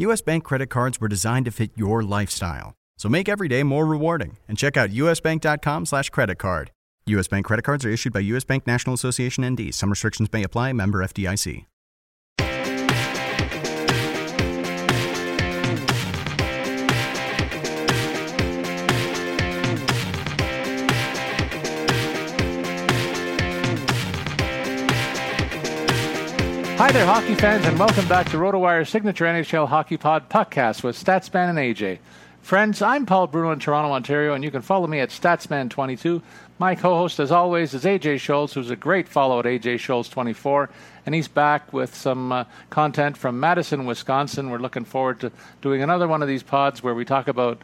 US Bank credit cards were designed to fit your lifestyle. So make every day more rewarding and check out usbank.com slash credit card. US Bank credit cards are issued by US Bank National Association ND. Some restrictions may apply. Member FDIC. Hi there, hockey fans, and welcome back to RotoWire's signature NHL Hockey Pod podcast with Statsman and AJ. Friends, I'm Paul Bruno in Toronto, Ontario, and you can follow me at Statsman22. My co-host, as always, is AJ Scholz, who's a great follow at AJ Scholz24, and he's back with some uh, content from Madison, Wisconsin. We're looking forward to doing another one of these pods where we talk about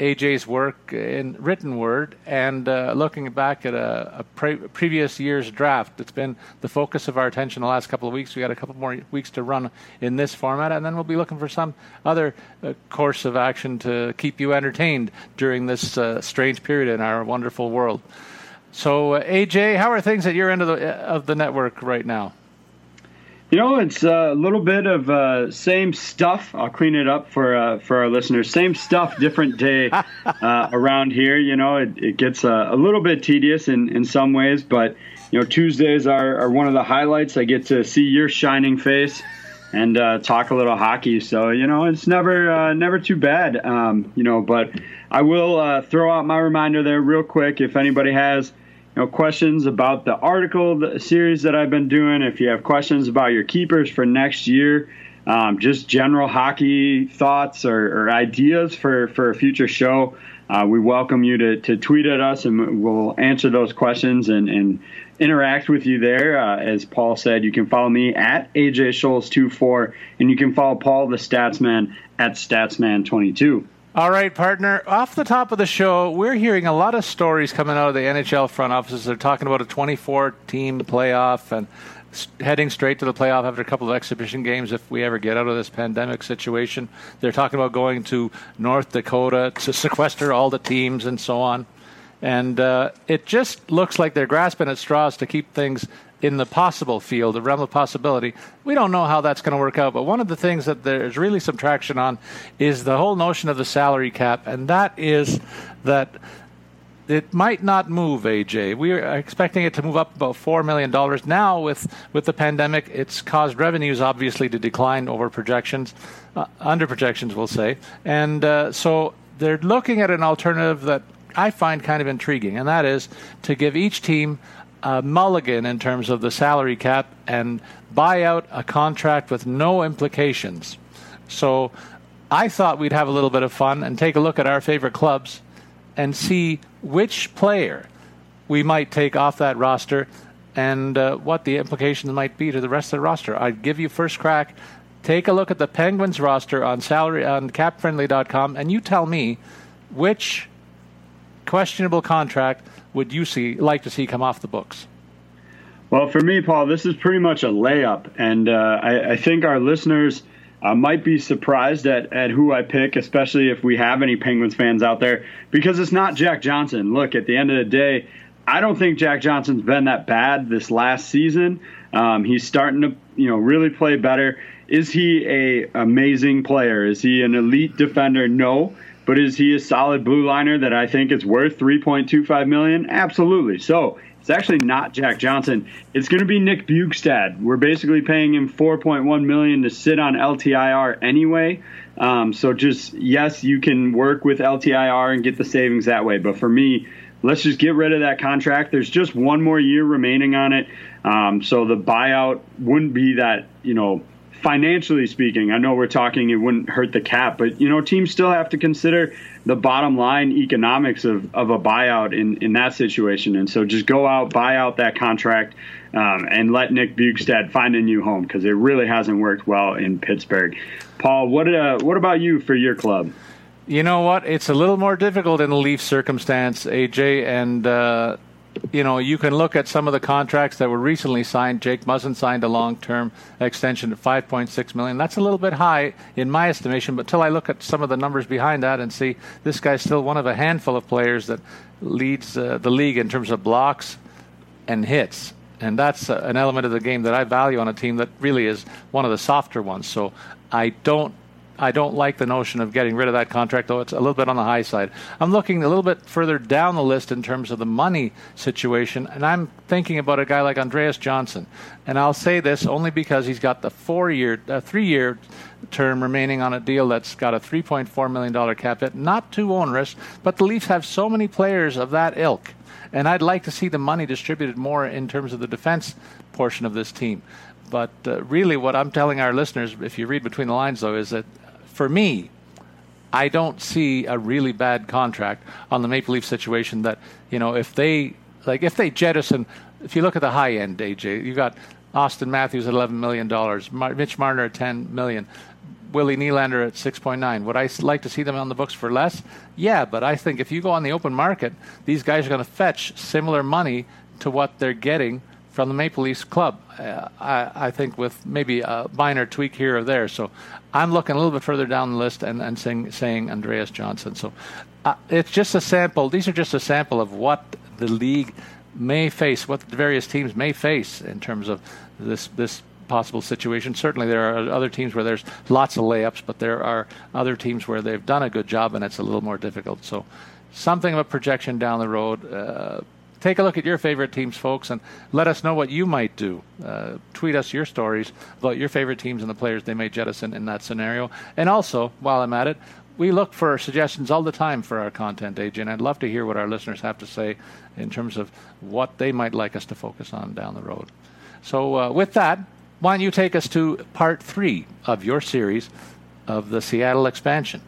AJ's work in written word and uh, looking back at a, a pre- previous year's draft. It's been the focus of our attention the last couple of weeks. We got a couple more weeks to run in this format, and then we'll be looking for some other uh, course of action to keep you entertained during this uh, strange period in our wonderful world. So, uh, AJ, how are things at your end of the of the network right now? You know, it's a little bit of uh, same stuff. I'll clean it up for uh, for our listeners. Same stuff, different day uh, around here. You know, it, it gets a, a, little bit tedious in, in some ways, but you know, Tuesdays are, are one of the highlights. I get to see your shining face and uh, talk a little hockey. So you know, it's never uh, never too bad. Um, you know, but I will uh, throw out my reminder there real quick if anybody has know, questions about the article the series that I've been doing, if you have questions about your keepers for next year, um, just general hockey thoughts or, or, ideas for, for a future show, uh, we welcome you to, to tweet at us and we'll answer those questions and, and interact with you there. Uh, as Paul said, you can follow me at AJ Scholz24 and you can follow Paul the Statsman at Statsman22. All right, partner. Off the top of the show, we're hearing a lot of stories coming out of the NHL front offices. They're talking about a 24 team playoff and heading straight to the playoff after a couple of exhibition games if we ever get out of this pandemic situation. They're talking about going to North Dakota to sequester all the teams and so on. And uh, it just looks like they're grasping at straws to keep things in the possible field, the realm of possibility. We don't know how that's going to work out, but one of the things that there's really some traction on is the whole notion of the salary cap, and that is that it might not move, AJ. We are expecting it to move up about $4 million. Now, with, with the pandemic, it's caused revenues obviously to decline over projections, uh, under projections, we'll say. And uh, so they're looking at an alternative that I find kind of intriguing, and that is to give each team mulligan in terms of the salary cap and buy out a contract with no implications. So I thought we'd have a little bit of fun and take a look at our favorite clubs and see which player we might take off that roster and uh, what the implications might be to the rest of the roster. I'd give you first crack. Take a look at the Penguins roster on salary on capfriendly.com and you tell me which questionable contract would you see like to see come off the books? Well, for me, Paul, this is pretty much a layup, and uh, I, I, think our listeners uh, might be surprised at, at who I pick, especially if we have any Penguins fans out there, because it's not Jack Johnson. Look, at the end of the day, I don't think Jack Johnson's been that bad this last season. Um, he's starting to, you know, really play better. Is he a amazing player? Is he an elite defender? No but is he a solid blue liner that I think is worth 3.25 million? Absolutely. So it's actually not Jack Johnson. It's going to be Nick Bjugstad. We're basically paying him 4.1 million to sit on LTIR anyway. Um, so just yes, you can work with LTIR and get the savings that way. But for me, let's just get rid of that contract. There's just one more year remaining on it. Um, so the buyout wouldn't be that, you know, financially speaking, I know we're talking it wouldn't hurt the cap, but you know, teams still have to consider the bottom line economics of, of a buyout in, in that situation. And so just go out, buy out that contract, um, and let Nick Bjugstad find a new home because it really hasn't worked well in Pittsburgh. Paul, what uh, what about you for your club? You know what? It's a little more difficult in the Leaf circumstance, AJ, and uh, you know, you can look at some of the contracts that were recently signed. Jake Muzzin signed a long-term extension at 5.6 million. That's a little bit high in my estimation, but till I look at some of the numbers behind that and see this guy's still one of a handful of players that leads uh, the league in terms of blocks and hits. And that's uh, an element of the game that I value on a team that really is one of the softer ones. So I don't I don't like the notion of getting rid of that contract, though it's a little bit on the high side. I'm looking a little bit further down the list in terms of the money situation, and I'm thinking about a guy like Andreas Johnsson. And I'll say this only because he's got the four-year, uh, three-year term remaining on a deal that's got a $3.4 million cap hit. Not too onerous, but the Leafs have so many players of that ilk. And I'd like to see the money distributed more in terms of the defense portion of this team. But uh, really, what I'm telling our listeners, if you read between the lines, though, is that for me, I don't see a really bad contract on the Maple Leaf situation. That you know, if they like, if they jettison, if you look at the high end, AJ, you got Auston Matthews at eleven million dollars, Mar- Mitch Marner at ten million. Willie Nylander at 6.9. Would I like to see them on the books for less? Yeah, but I think if you go on the open market, these guys are going to fetch similar money to what they're getting from the Maple Leafs club. Uh, I, I, think with maybe a minor tweak here or there. So I'm looking a little bit further down the list and, and saying, saying Andreas Johnsson. So uh, it's just a sample. These are just a sample of what the league may face, what the various teams may face in terms of this this possible situation. Certainly, there are other teams where there's lots of layups, but there are other teams where they've done a good job and it's a little more difficult. So, something of a projection down the road. Uh, take a look at your favorite teams, folks, and let us know what you might do. Uh, tweet us your stories about your favorite teams and the players they may jettison in that scenario. And also, while I'm at it, we look for suggestions all the time for our content, and I'd love to hear what our listeners have to say in terms of what they might like us to focus on down the road. So, uh, with that, why don't you take us to part three of your series of the Seattle expansion?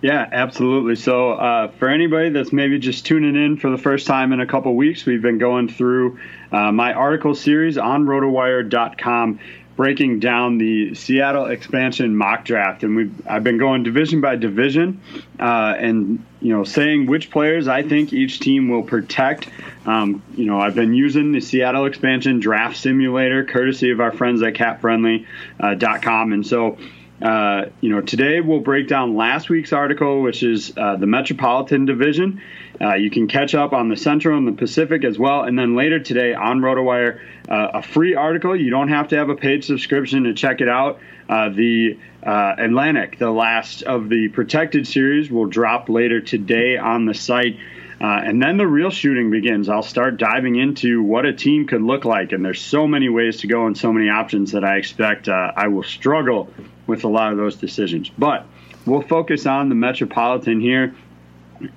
Yeah, absolutely. So, uh, for anybody that's maybe just tuning in for the first time in a couple weeks, we've been going through uh, my article series on rotowire.com breaking down the Seattle expansion mock draft, and we've, I've been going division by division, uh, and you know saying which players I think each team will protect. Um, you know I've been using the Seattle expansion draft simulator, courtesy of our friends at CapFriendly.com, uh, and so uh, you know, today we'll break down last week's article, which is uh, the Metropolitan Division. Uh, you can catch up on the Central and the Pacific as well. And then later today on RotoWire, uh, a free article. You don't have to have a paid subscription to check it out. Uh, the Atlantic, the last of the protected series, will drop later today on the site. Uh, and then the real shooting begins. I'll start diving into what a team could look like. And there's so many ways to go and so many options that I expect uh, I will struggle with a lot of those decisions. But we'll focus on the Metropolitan here.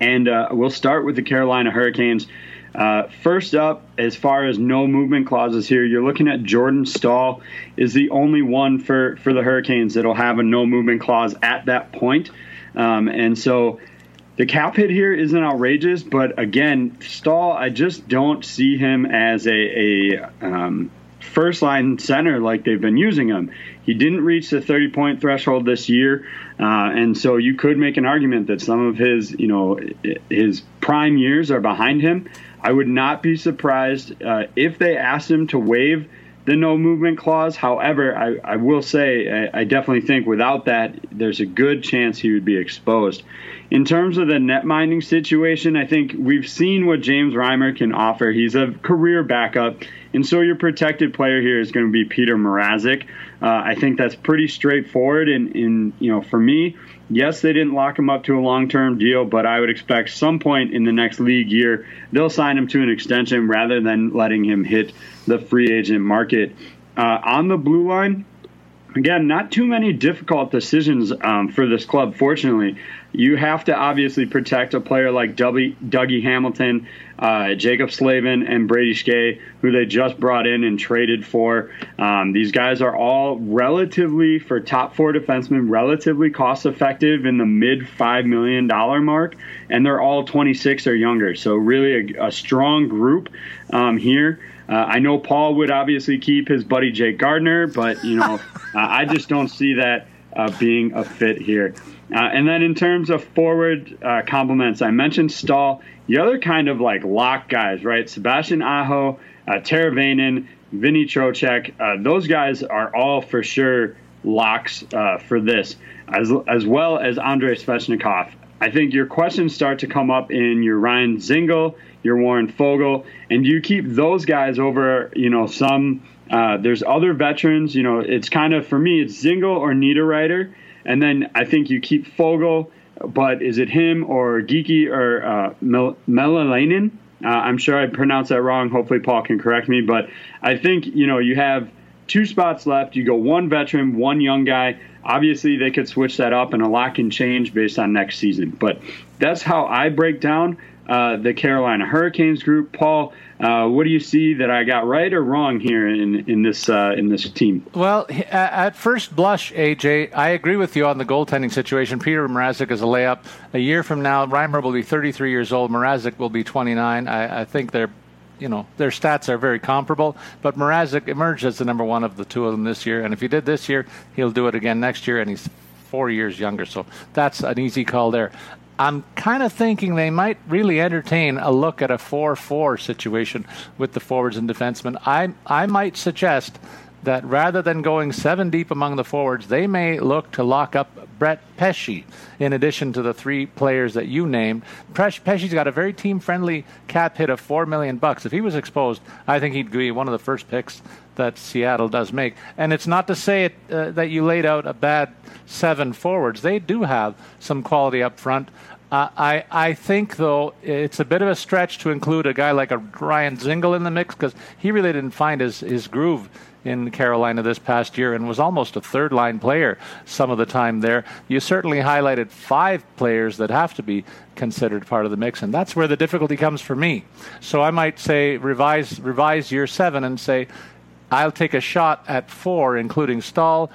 And uh, we'll start with the Carolina Hurricanes. Uh, first up, as far as no movement clauses here, you're looking at Jordan Staal is the only one for, for the Hurricanes that'll have a no movement clause at that point. Um, and so the cap hit here isn't outrageous, but again, Staal, I just don't see him as a, a um, first line center like they've been using him. He didn't reach the 30 point threshold this year, uh, and so you could make an argument that some of his, you know, his prime years are behind him. I would not be surprised uh, if they asked him to waive the no movement clause. However, I, I will say I, I, definitely think without that, there's a good chance he would be exposed. In terms of the net minding situation, I think we've seen what James Reimer can offer. He's a career backup, and so your protected player here is going to be Petr Mrazek. Uh, I think that's pretty straightforward, and, and you know, for me, Yes, they didn't lock him up to a long term deal, but I would expect some point in the next league year they'll sign him to an extension rather than letting him hit the free agent market. Uh, on the blue line, again, not too many difficult decisions um, for this club, fortunately. You have to obviously protect a player like Dougie, Dougie Hamilton, uh, Jaccob Slavin, and Brady Skjei, who they just brought in and traded for. Um, these guys are all relatively, for top four defensemen, relatively cost effective in the mid $5 million mark, and they're all 26 or younger. So, really a, a strong group um, here. Uh, I know Paul would obviously keep his buddy Jake Gardiner, but you know, I just don't see that uh, being a fit here. Uh, and then in terms of forward uh, compliments, I mentioned Staal. The other kind of like lock guys, right? Sebastian Aho, uh, Teravainen, Vinny Trocheck. Uh, those guys are all for sure locks for this, as as well as Andrei Svechnikov. I think your questions start to come up in your Ryan Dzingel your Warren Foegele, and you keep those guys over, you know, some. Uh, there's other veterans, you know, it's kind of for me, it's Dzingel or Niederreiter, and then I think you keep Foegele, but is it him or Geekie or uh, Mel- Uh, I'm sure I pronounced that wrong. Hopefully, Paul can correct me, but I think you know you have two spots left. You go one veteran, one young guy. Obviously, they could switch that up, and a lot can change based on next season. But that's how I break down uh, the Carolina Hurricanes group. Paul, uh, what do you see that I got right or wrong here in in this uh, in this team? Well, at first blush, AJ, I agree with you on the goaltending situation. Petr Mrazek is a layup. A year from now, Reimer will be 33 years old. Mrazek will be 29. I, I think they're you know their stats are very comparable. But Mrazek emerged as the number one of the two of them this year, and if he did this year, he'll do it again next year, and he's four years younger. So that's an easy call there. I'm kind of thinking they might really entertain a look at a 4 4 situation with the forwards and defensemen. I, I might suggest that rather than going seven deep among the forwards, they may look to lock up Brett Pesce in addition to the three players that you named. Pesce's got a very team friendly cap hit of four million bucks. If he was exposed, I think he'd be one of the first picks that Seattle does make. And it's not to say it, uh, that you laid out a bad seven forwards. They do have some quality up front. Uh, I I think though it's a bit of a stretch to include a guy like a Ryan Dzingel in the mix because he really didn't find his his groove in Carolina this past year and was almost a third line player some of the time there. You certainly highlighted five players that have to be considered part of the mix, and that's where the difficulty comes for me. So I might say revise revise year seven and say I'll take a shot at four, including Staal,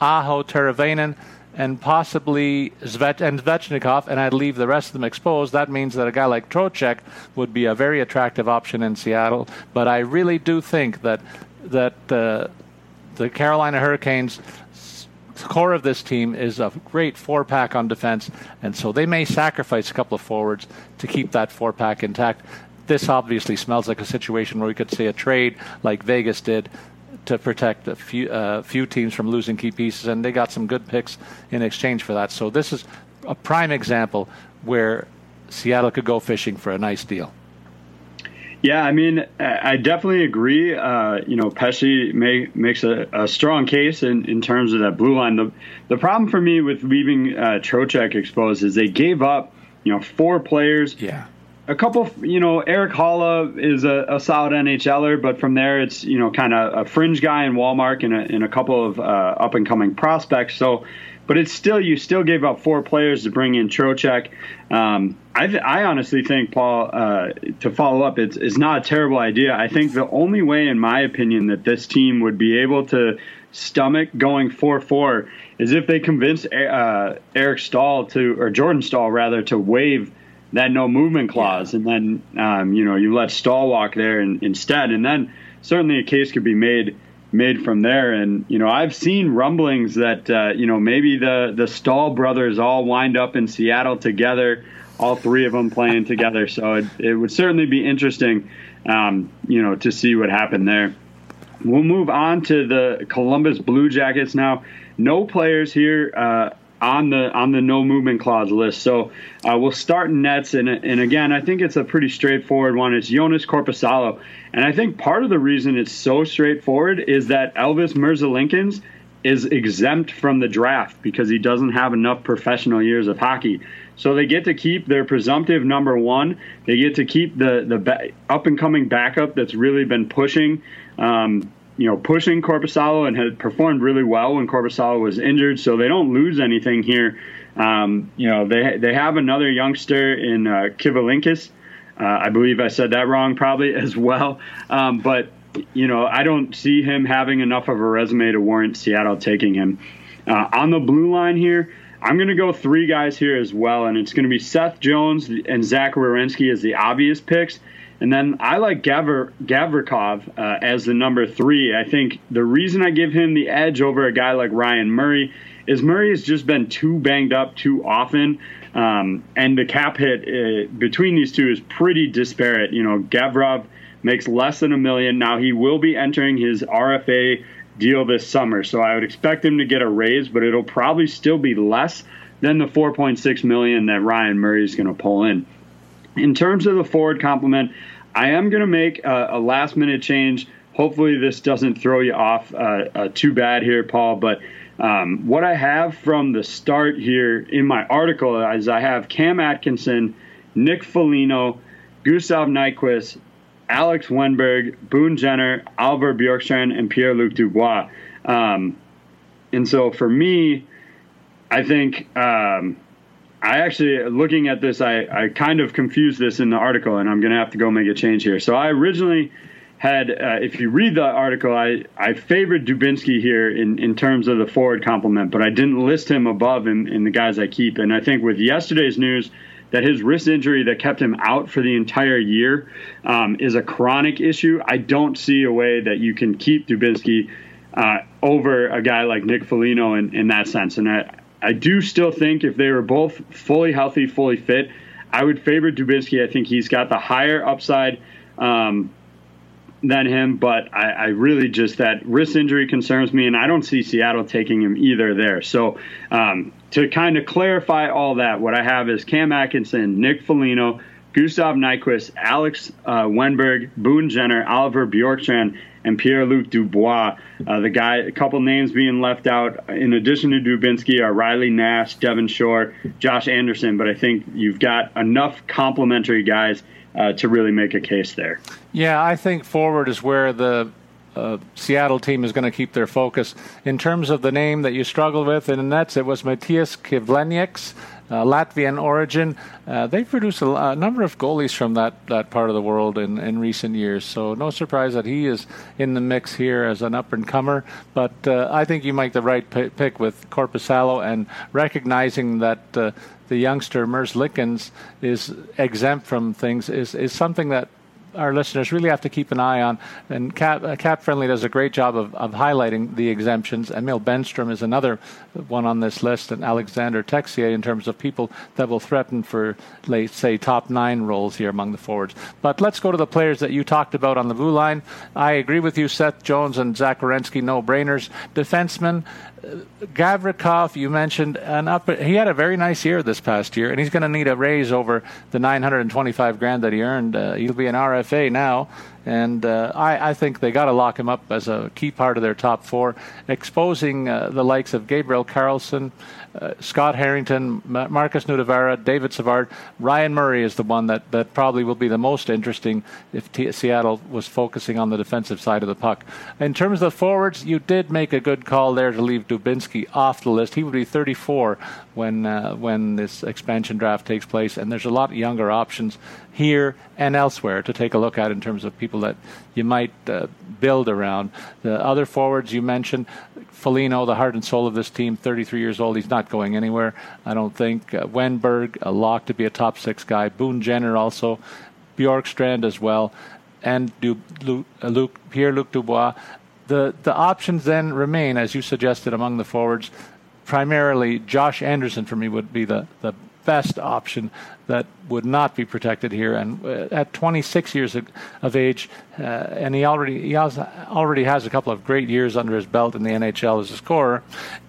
Aho, Teravainen and possibly Zvet and Svechnikov, and I'd leave the rest of them exposed. That means that a guy like Trocheck would be a very attractive option in Seattle. But I really do think that that uh, the Carolina Hurricanes core of this team is a great four pack on defense, and so they may sacrifice a couple of forwards to keep that four pack intact. This obviously smells like a situation where we could see a trade like Vegas did to protect a few, uh, few teams from losing key pieces, and they got some good picks in exchange for that. So this is a prime example where Seattle could go fishing for a nice deal. Yeah, I mean, I definitely agree. Uh, you know, Pesce may, makes a, a, strong case in, in terms of that blue line. The the problem for me with leaving uh, Trocheck exposed is they gave up, you know, four players. Yeah a couple, you know, Erik Haula is a, a, solid NHLer, but from there it's, you know, kind of a fringe guy in Wallmark and a, and a couple of uh, up and coming prospects. So, but it's still, you still gave up four players to bring in Trocheck. Um, I, th- I honestly think, Paul, uh, to follow up, it's, it's not a terrible idea. I think the only way, in my opinion, that this team would be able to stomach going 4 4 is if they convince uh, Eric Staal to, or Jordan Staal rather, to waive that no movement clause, yeah. and then um, you know you let Staal walk there in, instead, and then certainly a case could be made made from there. And you know I've seen rumblings that uh, you know maybe the the Staal brothers all wind up in Seattle together, all three of them playing together. So it, it would certainly be interesting, um, you know, to see what happened there. We'll move on to the Columbus Blue Jackets now. No players here. Uh, on the on the no movement clause list. So uh, we'll start in nets, and and again, I think it's a pretty straightforward one. It's Joonas Korpisalo, and I think part of the reason it's so straightforward is that Elvis Merzlikins is exempt from the draft because he doesn't have enough professional years of hockey. So they get to keep their presumptive number one. They get to keep the the up and coming backup that's really been pushing, um, you know, pushing Korpisalo and had performed really well when Korpisalo was injured. So they don't lose anything here. Um, you know, they they have another youngster in uh, Kivalinkis. Uh, I believe I said that wrong, probably as well. Um, but you know, I don't see him having enough of a resume to warrant Seattle taking him. Uh, on the blue line here, I'm going to go three guys here as well, and it's going to be Seth Jones and Zach Werenski as the obvious picks. And then I like Gavr- Gavrikov uh, as the number three. I think the reason I give him the edge over a guy like Ryan Murray is Murray has just been too banged up too often. Um, and the cap hit uh, between these two is pretty disparate. You know, Gavrov makes less than a million. Now he will be entering his RFA deal this summer. So I would expect him to get a raise, but it'll probably still be less than the 4.6 million that Ryan Murray is going to pull in. In terms of the forward complement, I am going to make a, a, last minute change. Hopefully, this doesn't throw you off uh, uh, too bad here, Paul. But um, what I have from the start here in my article is I have Cam Atkinson, Nick Foligno, Gustav Nyquist, Alex Wennberg, Boone Jenner, Albert Bjorkstrand, and Pierre Luc Dubois. Um, and so for me, I think um, I actually, looking at this, I, I kind of confused this in the article, and I'm going to have to go make a change here. So I originally had, uh, if you read the article, I, I favored Dubinsky here in, in terms of the forward complement, but I didn't list him above in, in the guys I keep. And I think with yesterday's news, that his wrist injury that kept him out for the entire year um, is a chronic issue. I don't see a way that you can keep Dubinsky uh, over a guy like Nick Foligno in, in that sense. And I, I do still think if they were both fully healthy, fully fit, I would favor Dubinsky. I think he's got the higher upside um, than him, but I, I, really just that wrist injury concerns me, and I don't see Seattle taking him either there. So um, to kind of clarify all that, what I have is Cam Atkinson, Nick Foligno, Gustav Nyquist, Alex uh, Wennberg, Boone Jenner, Oliver Bjorkstrand, and Pierre-Luc Dubois. Uh, the guy, a couple names being left out in addition to Dubinsky are Riley Nash, Devin Shore, Josh Anderson. But I think you've got enough complementary guys uh, to really make a case there. Yeah, I think forward is where the uh, Seattle team is going to keep their focus. In terms of the name that you struggled with in the Nets, it was Matiss Kivlenieks, Latvian origin. Uh, they've produced a, a, number of goalies from that, that part of the world in, in recent years, so no surprise that he is in the mix here as an up and comer. But uh, I think you make the right p- pick with Korpisalo and recognizing that uh, the youngster Merzlikins is exempt from things is, is something that our listeners really have to keep an eye on. And Cap, uh, Cap Friendly does a great job of, of highlighting the exemptions. Emil Bemstrom is another one on this list, and Alexandre Texier in terms of people that will threaten for, say, top nine roles here among the forwards. But let's go to the players that you talked about on the blue line. I agree with you, Seth Jones and Zach no brainers. Defensemen, Gavrikov, you mentioned an up. He had a very nice year this past year, and he's going to need a raise over the 925 grand that he earned. Uh, he'll be an RFA now, and uh, I, I, think they got to lock him up as a key part of their top four, exposing uh, the likes of Gabriel Carlsson, uh, Scott Harrington, Markus Nutivaara, David Savard, Ryan Murray is the one that, that probably will be the most interesting if T- Seattle was focusing on the defensive side of the puck. In terms of the forwards, you did make a good call there to leave Dubinsky off the list. He would be 34 when uh, when this expansion draft takes place, and there's a lot younger options here and elsewhere to take a look at in terms of people that you might uh, build around. The other forwards you mentioned, Foligno, the heart and soul of this team, 33 years old. He's not going anywhere, I don't think. Uh, Wennberg, a lock to be a top six guy. Boone Jenner also. Bjorkstrand as well. And du- Luke, uh, Luke, Pierre-Luc Dubois. The, the options then remain, as you suggested, among the forwards. Primarily, Josh Anderson for me would be the, the best option that would not be protected here. And uh, at 26 years of, age, uh, and he already he has, already has a couple of great years under his belt in the NHL as a scorer.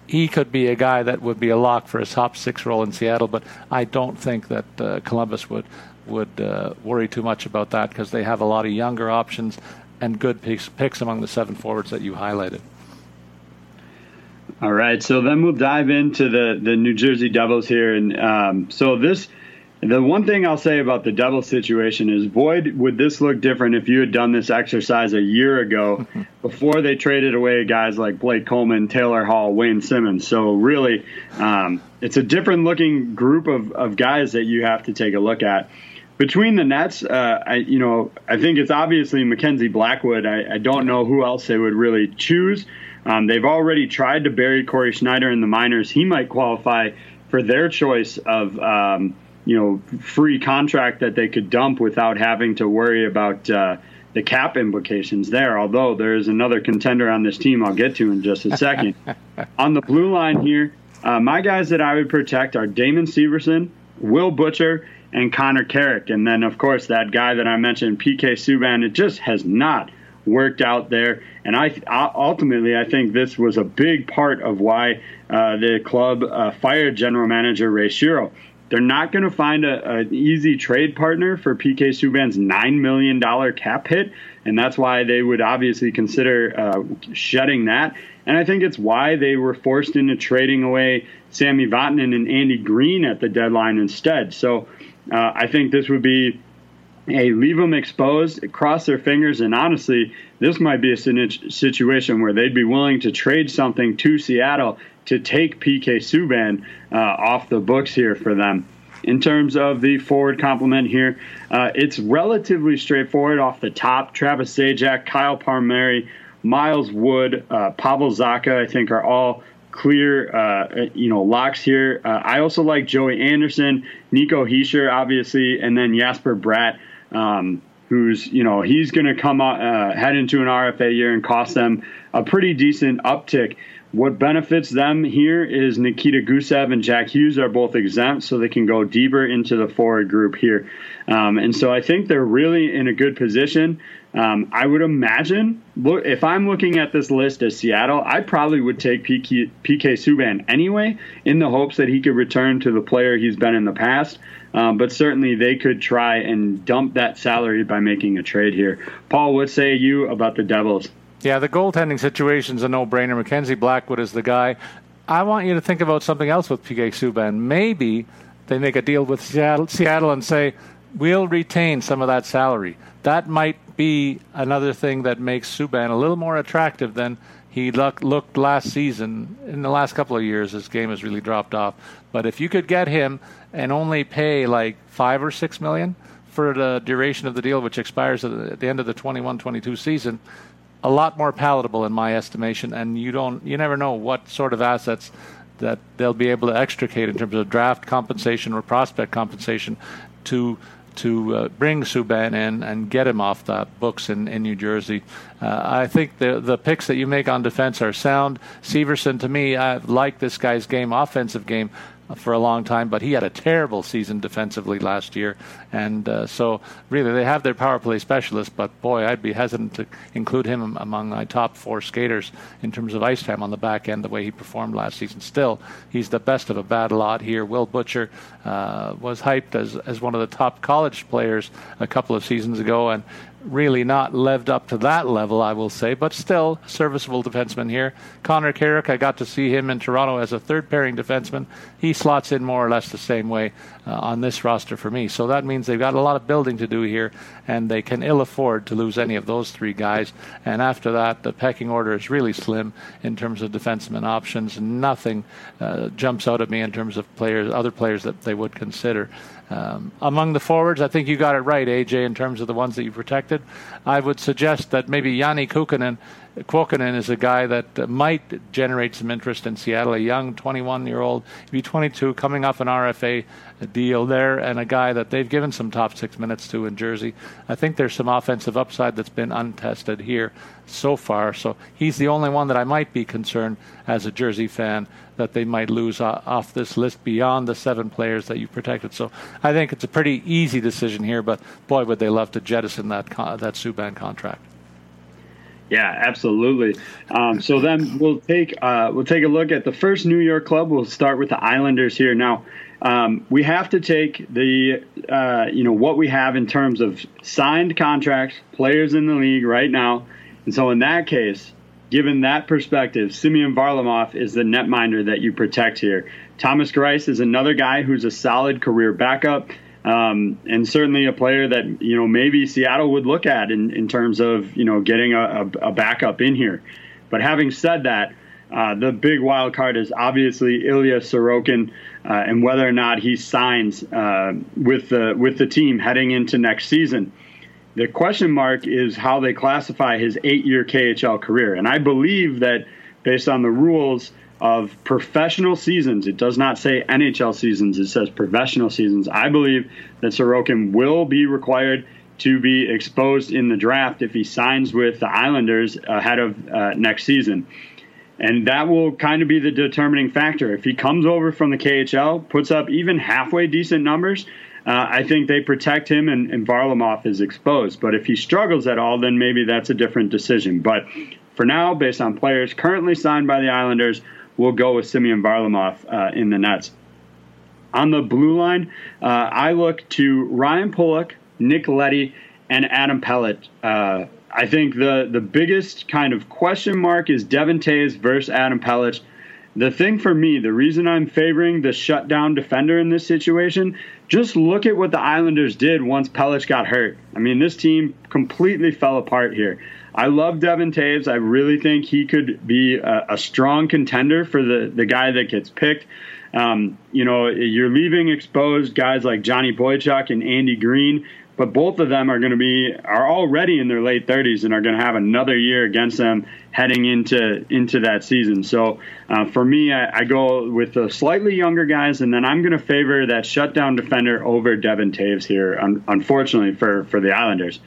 He could be a guy that would be a lock for a top six role in Seattle, but I don't think that uh, Columbus would would uh, worry too much about that because they have a lot of younger options and good picks, picks among the seven forwards that you highlighted. All right, so then we'll dive into the the New Jersey Devils here, and um, so this. The one thing I'll say about the Devils situation is, boy, would this look different if you had done this exercise a year ago, before they traded away guys like Blake Coleman, Taylor Hall, Wayne Simmonds. So really, um, it's a different looking group of, of guys that you have to take a look at between the Nets, uh, I, you know, I think it's obviously Mackenzie Blackwood. I, I don't know who else they would really choose. Um, they've already tried to bury Cory Schneider in the minors. He might qualify for their choice of, um, you know, free contract that they could dump without having to worry about uh, the cap implications there. Although there is another contender on this team I'll get to in just a second. on the blue line here, uh, my guys that I would protect are Damon Severson, Will Butcher, and Connor Carrick. And then, of course, that guy that I mentioned, PK Subban, it just has not worked out there. And I ultimately, I think this was a big part of why uh, the club uh, fired general manager Ray Shero. They're not going to find an easy trade partner for PK Subban's $9 million cap hit. And that's why they would obviously consider uh, shedding that. And I think it's why they were forced into trading away Sami Vatanen and Andy Greene at the deadline instead. So uh, I think this would be a leave them exposed, cross their fingers, and honestly, this might be a situation where they'd be willing to trade something to Seattle to take PK Subban uh, off the books here for them. In terms of the forward complement here, uh, it's relatively straightforward off the top. Travis Zajac, Kyle Palmieri, Miles Wood, uh, Pavel Zacha, I think, are all clear, uh, you know, locks here. Uh, I also like Joey Anderson, Nico Hischier, obviously, and then Jesper Bratt, um, who's, you know, he's going to come uh, head into an RFA year and cost them a pretty decent uptick. What benefits them here is Nikita Gusev and Jack Hughes are both exempt, so they can go deeper into the forward group here. Um, and so I think they're really in a good position. Um, I would imagine, look, if I'm looking at this list as Seattle, I probably would take PK, PK Subban anyway, in the hopes that he could return to the player he's been in the past. Um, but certainly they could try and dump that salary by making a trade here. Paul, what say you about the Devils? Yeah, the goaltending situation's a no-brainer. Mackenzie Blackwood is the guy. I want you to think about something else with PK Subban. Maybe they make a deal with Seattle, Seattle and say, we'll retain some of that salary. That might be another thing that makes Subban a little more attractive than he look, looked last season. In the last couple of years, his game has really dropped off. But if you could get him and only pay like five or six million for the duration of the deal, which expires at the end of the 21-22 season, a lot more palatable in my estimation. And you don't, you never know what sort of assets that they'll be able to extricate in terms of draft compensation or prospect compensation to to uh, bring Subban in and get him off the books in, in New Jersey. Uh, I think the the picks that you make on defense are sound. Severson, to me, I like this guy's game, offensive game for a long time, but he had a terrible season defensively last year. And uh, so, really, they have their power play specialist, but boy, I'd be hesitant to include him among my top four skaters in terms of ice time on the back end, the way he performed last season. Still, he's the best of a bad lot here. Will Butcher uh, was hyped as, as one of the top college players a couple of seasons ago, and really not lived up to that level, I will say, but still serviceable defenseman here. Connor Carrick, I got to see him in Toronto as a third pairing defenseman. He slots in more or less the same way uh, on this roster for me. So that means they've got a lot of building to do here, and they can ill afford to lose any of those three guys. And after that, the pecking order is really slim in terms of defenseman options. Nothing uh, jumps out at me in terms of players, other players that they would consider. Um, among the forwards, I think you got it right, AJ, in terms of the ones that you protected. I would suggest that maybe Janne Kuokkanen, Kuokkanen is a guy that uh, might generate some interest in Seattle, a young 21 year old, be 22, coming off an RFA deal there, and a guy that they've given some top six minutes to in Jersey. I think there's some offensive upside that's been untested here so far. So he's the only one that I might be concerned as a Jersey fan that they might lose off this list beyond the seven players that you protected. So I think it's a pretty easy decision here, but boy, would they love to jettison that that Subban contract. Yeah, absolutely. Um, so then we'll take uh, we'll take a look at the first New York club. We'll start with the Islanders here. Now um, we have to take the uh, you know what we have in terms of signed contracts, players in the league right now, and so in that case, given that perspective, Semyon Varlamov is the netminder that you protect here. Thomas Greiss is another guy who's a solid career backup. Um, and certainly a player that you know maybe Seattle would look at in, in terms of you know getting a, a, a backup in here. But having said that, uh, the big wild card is obviously Ilya Sorokin uh, and whether or not he signs uh, with the with the team heading into next season. The question mark is how they classify his eight-year KHL career, and I believe that based on the rules of professional seasons, it does not say NHL seasons; it says professional seasons. I believe that Sorokin will be required to be exposed in the draft if he signs with the Islanders ahead of uh, next season. And that will kind of be the determining factor. If he comes over from the KHL, puts up even halfway decent numbers, uh, I think they protect him and, and Varlamov is exposed. But if he struggles at all, then maybe that's a different decision. But for now, based on players currently signed by the Islanders, we'll go with Semyon Varlamov uh, in the Nets. On the blue line, uh, I look to Ryan Pulock, Nick Leddy, and Adam Pelech uh, I think the the biggest kind of question mark is Devon Toews versus Adam Pelech. The thing for me, the reason I'm favoring the shutdown defender in this situation, just look at what the Islanders did once Pelech got hurt. I mean, this team completely fell apart here. I love Devon Toews. I really think he could be a, a strong contender for the, the guy that gets picked. Um, you know, you're leaving exposed guys like Johnny Boychuk and Andy Greene, but both of them are going to be are already in their late 30s and are going to have another year against them heading into into that season. So uh, for me, I, I, go with the slightly younger guys, and then I'm going to favor that shutdown defender over Devon Toews here. Un- unfortunately for for the Islanders,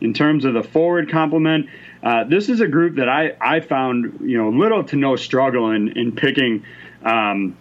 in terms of the forward complement. Uh, this is a group that I, I found you know little to no struggle in in picking um,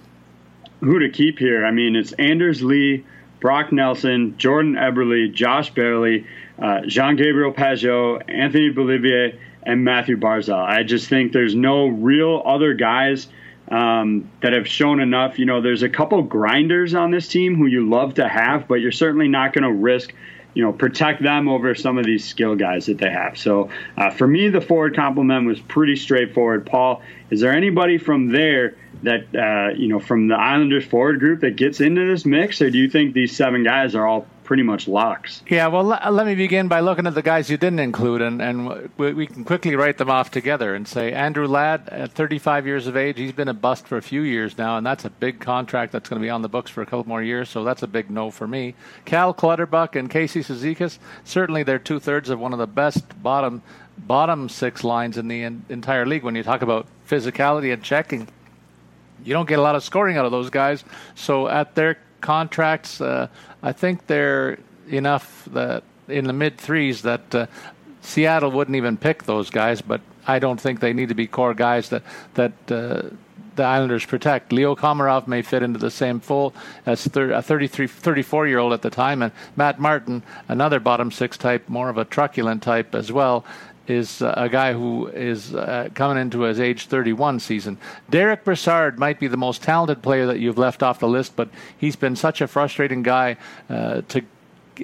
who to keep here. I mean, it's Anders Lee, Brock Nelson, Jordan Eberle, Josh Bailey, uh, Jean Gabriel Pageau, Anthony Beauvillier, and Mathew Barzal. I just think there's no real other guys um, that have shown enough. You know, there's a couple grinders on this team who you love to have, but you're certainly not going to risk you know, protect them over some of these skill guys that they have. So uh, for me, the forward complement was pretty straightforward. Paul, is there anybody from there that uh, you know from the Islanders forward group that gets into this mix, or do you think these seven guys are all pretty much locks. Yeah, well, let, let me begin by looking at the guys you didn't include, and, and we, we, can quickly write them off together and say Andrew Ladd, at 35 years of age, he's been a bust for a few years now, and that's a big contract that's going to be on the books for a couple more years, so that's a big no for me. Cal Clutterbuck and Casey Cizikas, certainly they're two thirds of one of the best bottom bottom six lines in the in, entire league when you talk about physicality and checking. You don't get a lot of scoring out of those guys, so at their contracts. Uh, I think they're enough that in the mid threes that uh, Seattle wouldn't even pick those guys, but I don't think they need to be core guys that that uh, the Islanders protect. Leo Komarov may fit into the same fold as thir- a 33, 34 year old at the time, and Matt Martin, another bottom six type, more of a truculent type as well is uh, a guy who is uh, coming into his age 31 season. Derek Brassard might be the most talented player that you've left off the list, but he's been such a frustrating guy uh, to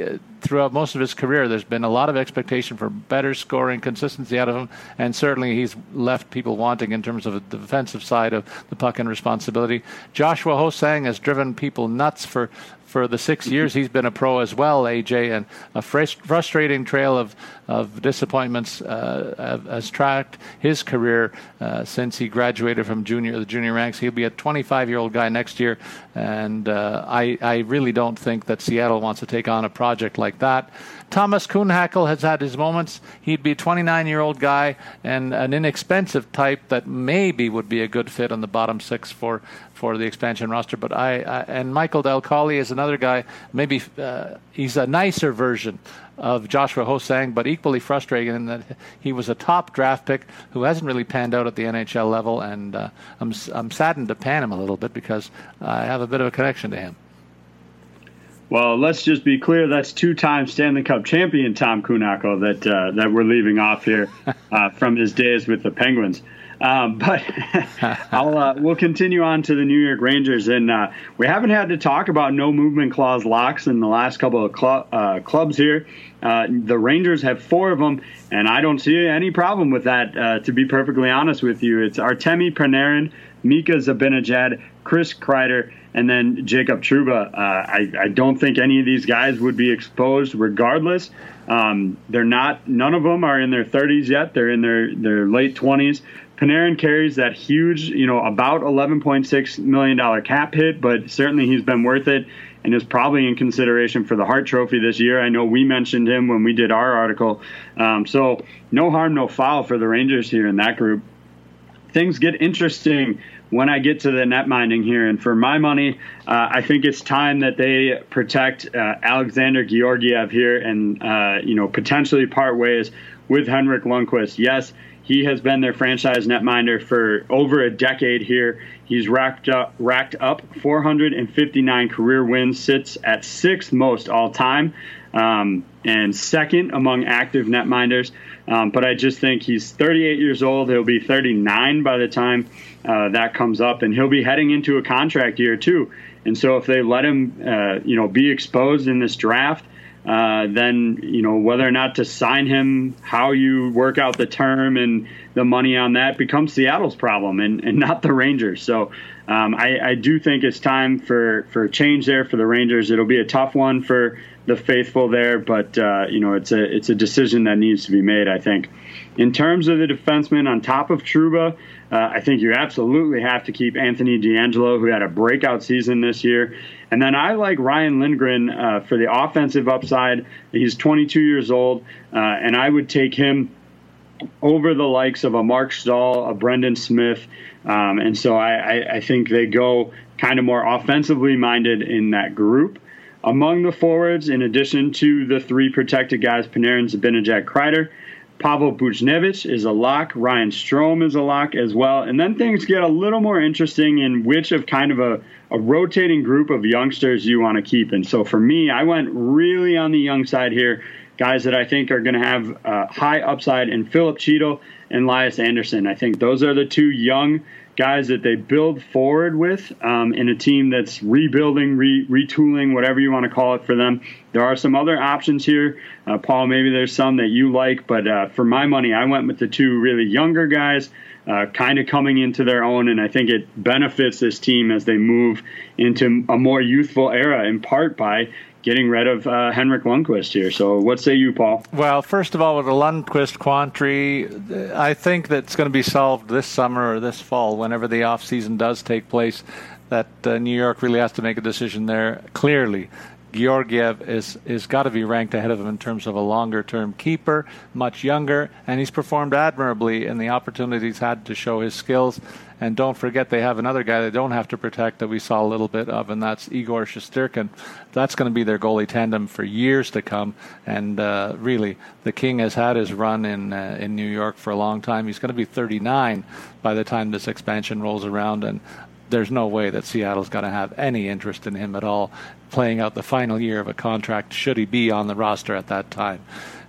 uh, throughout most of his career, there's been a lot of expectation for better scoring consistency out of him, and certainly he's left people wanting in terms of the defensive side of the puck and responsibility. Joshua Ho-Sang has driven people nuts for for the six years he's been a pro as well, AJ, and a frustrating trail of, of disappointments uh, has tracked his career uh, since he graduated from junior the junior ranks. He'll be a 25 year old guy next year, and uh, I, I really don't think that Seattle wants to take on a project like that. Thomas Kuhnhackl has had his moments. He'd be a 29 year old guy and an inexpensive type that maybe would be a good fit on the bottom six for, for the expansion roster. But I, I and Michael Dal Colle is another guy. Maybe uh, he's a nicer version of Joshua Ho-Sang, but equally frustrating in that he was a top draft pick who hasn't really panned out at the NHL level, and uh, I'm I'm saddened to pan him a little bit because I have a bit of a connection to him. Well, let's just be clear. That's two-time Stanley Cup champion Tom Kuhnhackl that uh, that we're leaving off here uh, from his days with the Penguins. Um, but uh, we'll continue on to the New York Rangers, and uh, we haven't had to talk about no movement clause locks in the last couple of cl- uh, clubs here. Uh, the Rangers have four of them, and I don't see any problem with that. Uh, to be perfectly honest with you, it's Artemi Panarin, Mika Zibanejad, Chris Kreider, and then Jacob Trouba. Uh, I, I, don't think any of these guys would be exposed regardless. Um, they're not. None of them are in their 30s yet. They're in their their late 20s. Panarin carries that huge, you know, about 11.6 million dollar cap hit, but certainly he's been worth it and is probably in consideration for the Hart Trophy this year. I know we mentioned him when we did our article. Um, so no harm, no foul for the Rangers here in that group. Things get interesting when I get to the net minding here. And for my money, uh, I think it's time that they protect uh, Alexander Georgiev here and, uh, you know, potentially part ways with Henrik Lundqvist. Yes, he has been their franchise netminder for over a decade here. He's racked up, racked up 459 career wins, sits at sixth most all time, um, and second among active netminders. Um, but I just think he's 38 years old. He'll be 39 by the time uh, that comes up, and he'll be heading into a contract year too. And so if they let him, uh, you know, be exposed in this draft, uh, then you know whether or not to sign him, how you work out the term and the money on that becomes Seattle's problem and, and not the Rangers. So um, I, I, do think it's time for for a change there for the Rangers. It'll be a tough one for the faithful there, but uh, you know it's a it's a decision that needs to be made. I think. In terms of the defenseman on top of Trouba, uh, I think you absolutely have to keep Anthony DeAngelo, who had a breakout season this year. And then I like Ryan Lindgren uh, for the offensive upside. He's 22 years old, uh, and I would take him over the likes of a Marc Staal, a Brendan Smith. Um, and so I, I, I, think they go kind of more offensively minded in that group. Among the forwards, in addition to the three protected guys, Panarin, Zibanejad, Kreider, Pavel Buchnevich is a lock. Ryan Strome is a lock as well. And then things get a little more interesting in which of kind of a, a rotating group of youngsters you want to keep. And so for me, I went really on the young side here. Guys that I think are going to have uh, high upside in Philip Chytil and Lias Andersson. I think those are the two young guys that they build forward with um, in a team that's rebuilding, re- retooling, whatever you want to call it for them. There are some other options here. Uh, Paul, maybe there's some that you like, but uh, for my money, I went with the two really younger guys. Uh, kind of coming into their own, and I think it benefits this team as they move into a more youthful era, in part by getting rid of uh, Henrik Lundqvist here. So, what say you, Paul? Well, first of all, with the Lundqvist quandary, I think that's going to be solved this summer or this fall, whenever the off season does take place. That uh, New York really has to make a decision there clearly. Georgiev is is got to be ranked ahead of him in terms of a longer term keeper, much younger, and he's performed admirably in the opportunities had to show his skills. And don't forget, they have another guy they don't have to protect that we saw a little bit of, and that's Igor Shesterkin. That's going to be their goalie tandem for years to come. And uh, really, the King has had his run in uh, in New York for a long time. He's going to be 39 by the time this expansion rolls around, and there's no way that Seattle's going to have any interest in him at all, playing out the final year of a contract. Should he be on the roster at that time?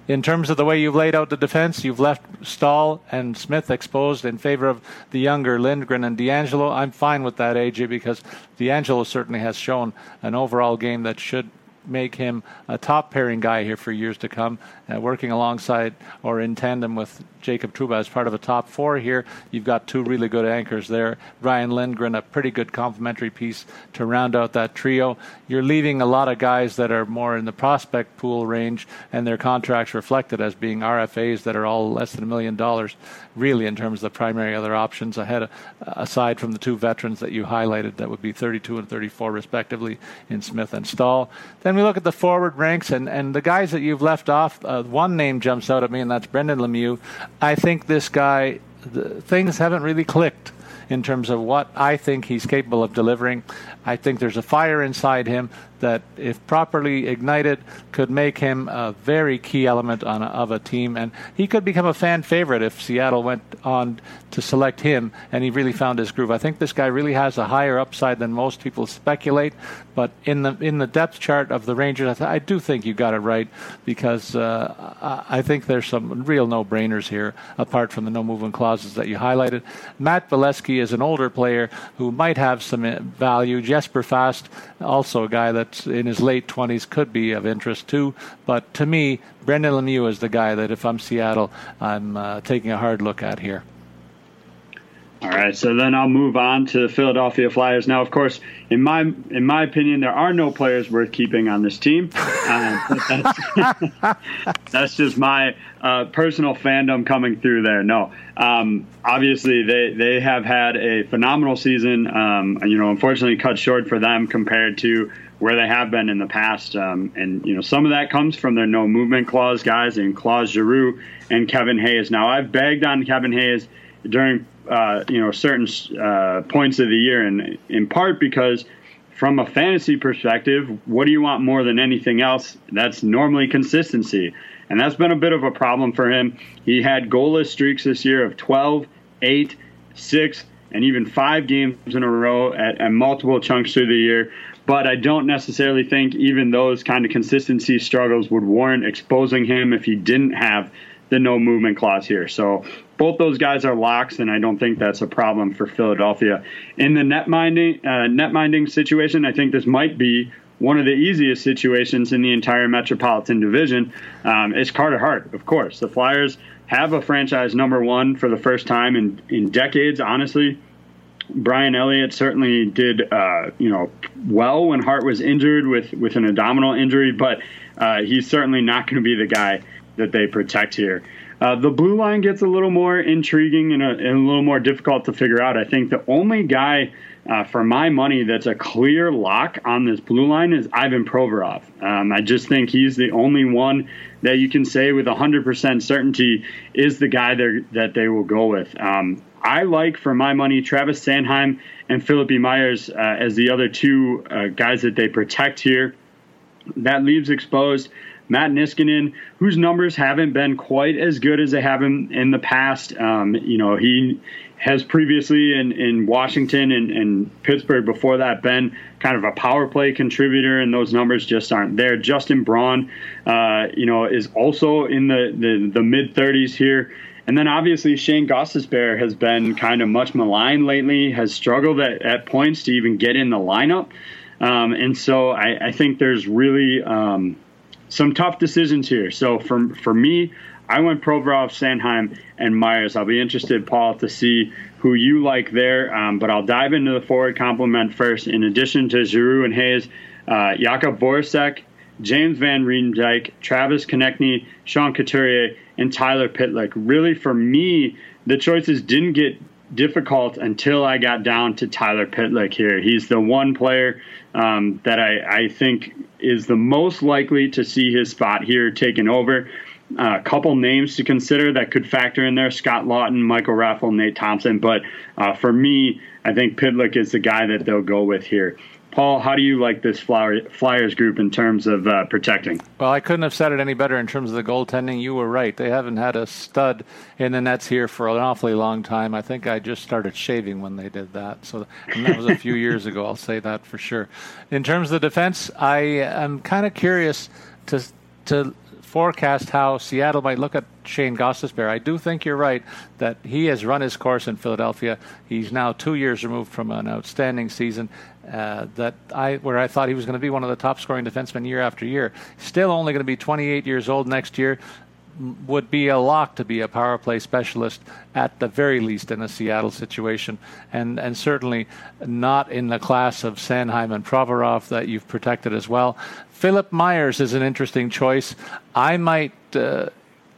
In terms of the way you've laid out the defense, you've left Staal and Smith exposed in favor of the younger Lindgren and DeAngelo. I'm fine with that, AJ, because DeAngelo certainly has shown an overall game that should make him a top pairing guy here for years to come, uh, working alongside or in tandem with Jacob Trouba as part of a top four here. You've got two really good anchors there. Ryan Lindgren, a pretty good complementary piece to round out that trio. You're leaving a lot of guys that are more in the prospect pool range, and their contracts reflected as being RFAs that are all less than a million dollars, really, in terms of the primary other options ahead, of, aside from the two veterans that you highlighted that would be 32 and 34 respectively in Smith and Staal. Then we look at the forward ranks, and, and the guys that you've left off, uh, Uh, one name jumps out at me, and that's Brendan Lemieux. I think this guy, things haven't really clicked in terms of what I think he's capable of delivering. I think there's a fire inside him that, if properly ignited, could make him a very key element a, of a team, and he could become a fan favorite if Seattle went on to select him and he really found his groove. I think this guy really has a higher upside than most people speculate, but in the in the depth chart of the Rangers, I, th- I do think you got it right because uh, I, I think there's some real no-brainers here apart from the no movement clauses that you highlighted. Matt Beleskey is an older player who might have some uh, value. Jesper Fast, also a guy that's in his late 20s, could be of interest too. But to me, Brendan Lemieux is the guy that if I'm Seattle, I'm uh, taking a hard look at here. All right, so then I'll move on to the Philadelphia Flyers. Now, of course, in my in my opinion, there are no players worth keeping on this team. Uh, that's, that's, just my uh, personal fandom coming through there. No, um, obviously they they have had a phenomenal season. Um, you know, unfortunately, cut short for them compared to where they have been in the past. Um, and you know, some of that comes from their no movement clause guys and Claude Giroux and Kevin Hayes. Now, I've begged on Kevin Hayes during uh, you know certain uh, points of the year, and in part because from a fantasy perspective, what do you want more than anything else? That's normally consistency, and that's been a bit of a problem for him. He had goalless streaks this year of 12, 8, 6, and even five games in a row at, at multiple chunks through the year. But I don't necessarily think even those kind of consistency struggles would warrant exposing him if he didn't have the no movement clause here. So both those guys are locks, and I don't think that's a problem for Philadelphia. In the net minding uh, net minding situation, I think this might be one of the easiest situations in the entire Metropolitan Division. Um, it's Carter Hart, of course. The Flyers have a franchise number one for the first time in in decades. Honestly, Brian Elliott certainly did uh, you know well when Hart was injured with with an abdominal injury, but uh, he's certainly not going to be the guy that they protect here. Uh, the blue line gets a little more intriguing and a, and a, little more difficult to figure out. I think the only guy, uh, for my money, that's a clear lock on this blue line is Ivan Provorov. Um, I just think he's the only one that you can say with 100% certainty is the guy that they will go with. Um, I like, for my money, Travis Sanheim and Philippe Myers uh, as the other two uh, guys that they protect here. That leaves exposed Matt Niskanen, whose numbers haven't been quite as good as they have in, in the past. Um, you know, he has previously in, in Washington and, and, Pittsburgh before that been kind of a power play contributor, and those numbers just aren't there. Justin Braun, uh, you know, is also in the, the, the mid 30s here. And then obviously Shane Gostisbehere has been kind of much maligned lately, has struggled at, at points to even get in the lineup. Um, and so I, I, think there's really um, some tough decisions here. So for for me, I went Provorov, Sanheim, and Myers. I'll be interested, Paul, to see who you like there. Um, but I'll dive into the forward complement first. In addition to Giroux and Hayes, uh, Jakub Voracek, James Van Riemsdyk, Travis Konecny, Sean Couturier, and Tyler Pitlick. Really, for me, the choices didn't get difficult until I got down to Tyler Pitlick here. He's the one player um, that I, I think is the most likely to see his spot here taken over. Uh, a couple names to consider that could factor in there Scott Laughton, Michael Raffl, Nate Thompson. But uh, for me, I think Pitlick is the guy that they'll go with here. Paul, how do you like this Flyers group in terms of uh, protecting? Well, I couldn't have said it any better in terms of the goaltending. You were right. They haven't had a stud in the nets here for an awfully long time. I think I just started shaving when they did that. So that was a few years ago. I'll say that for sure. In terms of the defense, I am kind of curious to to forecast how Seattle might look at Shane Gostisbehere. I do think you're right that he has run his course in Philadelphia. He's now two years removed from an outstanding season, uh, that I where I thought he was going to be one of the top scoring defensemen year after year. Still only going to be 28 years old next year. Would be a lock to be a power play specialist at the very least in a Seattle situation, and and certainly not in the class of Sanheim and Provorov that you've protected as well. Philip Myers is an interesting choice. I might. Uh,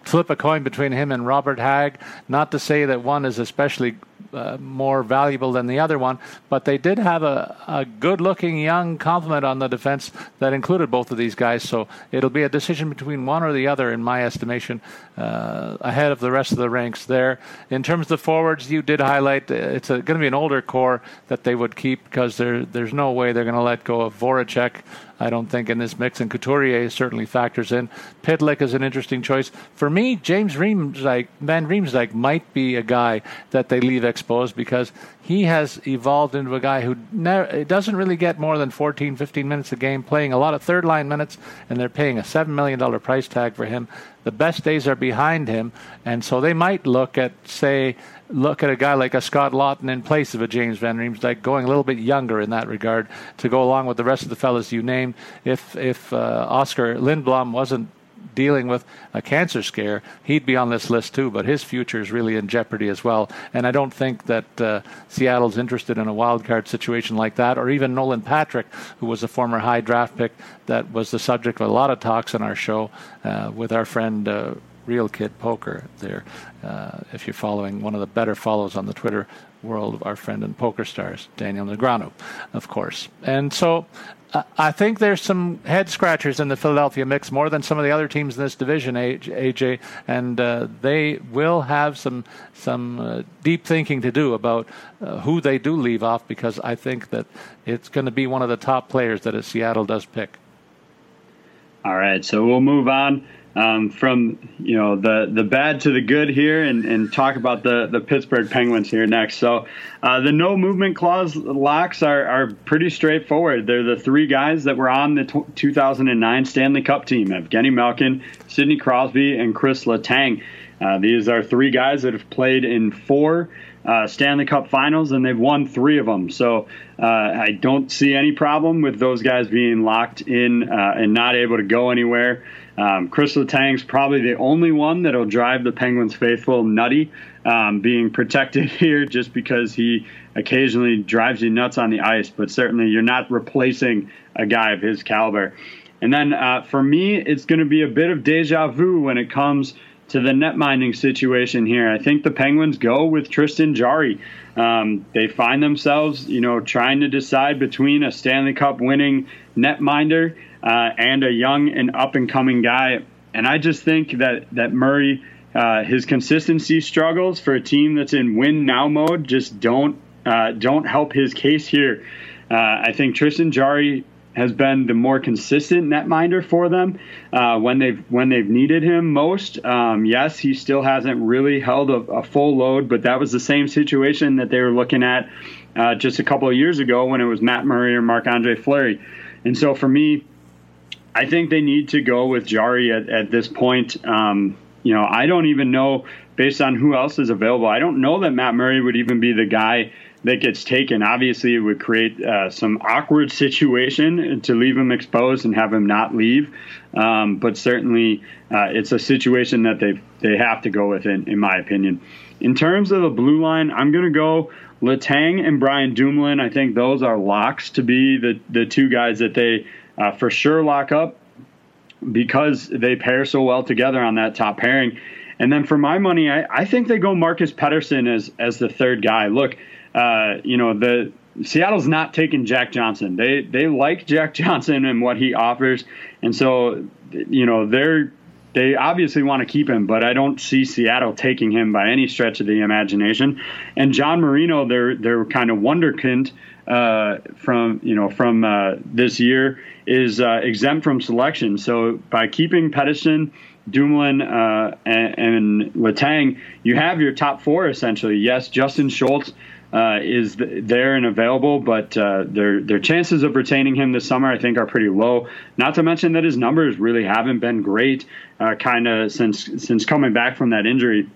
flip a coin between him and Robert Hagg. Not to say that one is especially uh, more valuable than the other one. But they did have a, a good looking young complement on the defense that included both of these guys. So it'll be a decision between one or the other, in my estimation, uh, ahead of the rest of the ranks there. In terms of the forwards, you did highlight uh, it's going to be an older core that they would keep because there, there's no way they're going to let go of Voracek. I don't think in this mix, and Couturier certainly factors in. Pitlick is an interesting choice for me. James Riemsdyk, Van Riemsdyk might be a guy that they leave exposed because he has evolved into a guy who doesn't really get more than 14, 15 minutes a game, playing a lot of third line minutes, and they're paying a seven million dollar price tag for him. The best days are behind him, and so they might look at say look at a guy like a Scott Laughton in place of a James Van Riemsdyk, going a little bit younger in that regard to go along with the rest of the fellas you named. If if uh, Oscar Lindblom wasn't dealing with a cancer scare, he'd be on this list too. But his future is really in jeopardy as well. And I don't think that uh, Seattle's interested in a wild card situation like that, or even Nolan Patrick, who was a former high draft pick that was the subject of a lot of talks on our show uh, with our friend. Uh, Real Kid Poker there. Uh, if you're following one of the better follows on the Twitter world of our friend and poker stars, Daniel Negreanu, of course. And so I think there's some head scratchers in the Philadelphia mix more than some of the other teams in this division, AJ, and uh, they will have some some uh, deep thinking to do about uh, who they do leave off because I think that it's going to be one of the top players that Seattle does pick. All right, so we'll move on um, from you know the the bad to the good here, and, and talk about the the Pittsburgh Penguins here next. So uh, the no movement clause locks are are pretty straightforward. They're the three guys that were on the t- 2009 Stanley Cup team: Evgeny Malkin, Sidney Crosby, and Chris Letang. Uh, these are three guys that have played in four uh, Stanley Cup finals, and they've won three of them. So uh, I don't see any problem with those guys being locked in uh, and not able to go anywhere. Um, Chris Letang's probably the only one that'll drive the Penguins faithful nutty, um, being protected here just because he occasionally drives you nuts on the ice. But certainly, you're not replacing a guy of his caliber. And then uh, for me, it's going to be a bit of deja vu when it comes to the net minding situation here. I think the Penguins go with Tristan Jarry. Um, they find themselves, you know, trying to decide between a Stanley Cup winning netminder uh, and a young and up and coming guy. And I just think that that Murray, uh, his consistency struggles for a team that's in win now mode just don't uh, don't help his case here. Uh, I think Tristan Jarry has been the more consistent netminder for them uh, when they've when they've needed him most. Um, yes, he still hasn't really held a, a, full load, but that was the same situation that they were looking at uh, just a couple of years ago when it was Matt Murray or Marc Andre Fleury. And so for me, I think they need to go with Jarry at, at this point. Um, you know, I don't even know based on who else is available. I don't know that Matt Murray would even be the guy that gets taken. Obviously, it would create uh, some awkward situation to leave him exposed and have him not leave. Um, but certainly, uh, it's a situation that they they have to go with, in, in my opinion. In terms of the blue line, I'm going to go Letang and Brian Dumoulin. I think those are locks to be the the two guys that they uh, for sure lock up because they pair so well together on that top pairing. And then for my money, I, I think they go Marcus Pettersson as as the third guy. Look, uh, you know the Seattle's not taking Jack Johnson. They they like Jack Johnson and what he offers, and so you know they're they obviously want to keep him, but I don't see Seattle taking him by any stretch of the imagination. And John Marino, they're they're kind of wonderkind uh, from you know from uh, this year is uh, exempt from selection. So by keeping Pettersson, Dumoulin, uh, and, and Letang, you have your top four essentially. Yes, Justin Schultz uh, is there and available, but their their chances of retaining him this summer, I think, are pretty low. Not to mention that his numbers really haven't been great, kind of since since coming back from that injury.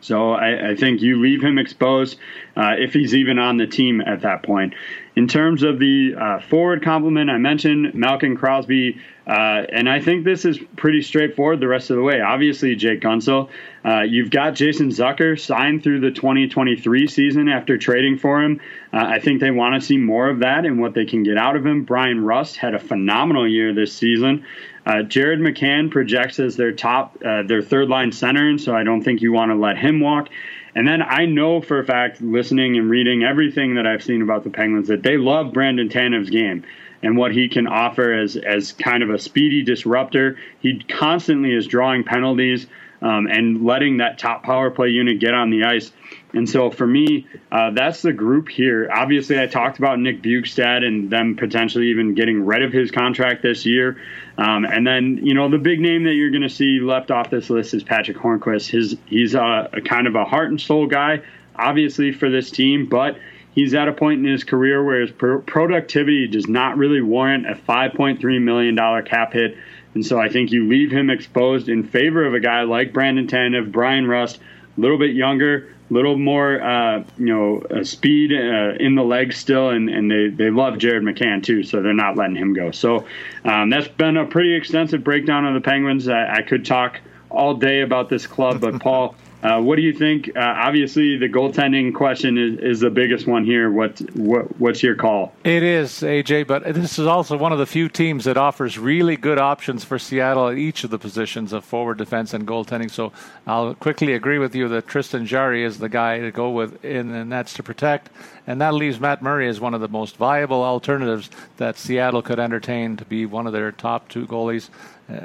So I, I think you leave him exposed uh, if he's even on the team at that point. In terms of the uh, forward complement, I mentioned Malkin Crosby, uh, and I think this is pretty straightforward the rest of the way. Obviously, Jake Guentzel. Uh, you've got Jason Zucker signed through the 2023 season after trading for him. Uh, I think they want to see more of that and what they can get out of him. Bryan Rust had a phenomenal year this season. Uh, Jared McCann projects as their top, uh, their third line center, and so I don't think you want to let him walk. And then I know for a fact, listening and reading everything that I've seen about the Penguins, that they love Brandon Tanev's game and what he can offer as as kind of a speedy disruptor. He constantly is drawing penalties um, and letting that top power play unit get on the ice. And so for me, uh, that's the group here. Obviously, I talked about Nick Bjugstad and them potentially even getting rid of his contract this year. Um, and then, you know, the big name that you're going to see left off this list is Patrick Hornqvist. His he's a, a kind of a heart and soul guy, obviously for this team, but he's at a point in his career where his productivity does not really warrant a 5.3 million dollar cap hit. And so I think you leave him exposed in favor of a guy like Brandon Tanev, Bryan Rust, a little bit younger, little more, uh, you know, uh, speed uh, in the legs still, and, and they, they love Jared McCann too, so they're not letting him go. So um, that's been a pretty extensive breakdown of the Penguins. I, I could talk all day about this club, but Paul. Uh, what do you think? Uh, obviously, the goaltending question is, is the biggest one here. What, what what's your call? It is AJ, but this is also one of the few teams that offers really good options for Seattle at each of the positions of forward defense and goaltending. So I'll quickly agree with you that Tristan Jarry is the guy to go with in the nets to protect, and that leaves Matt Murray as one of the most viable alternatives that Seattle could entertain to be one of their top two goalies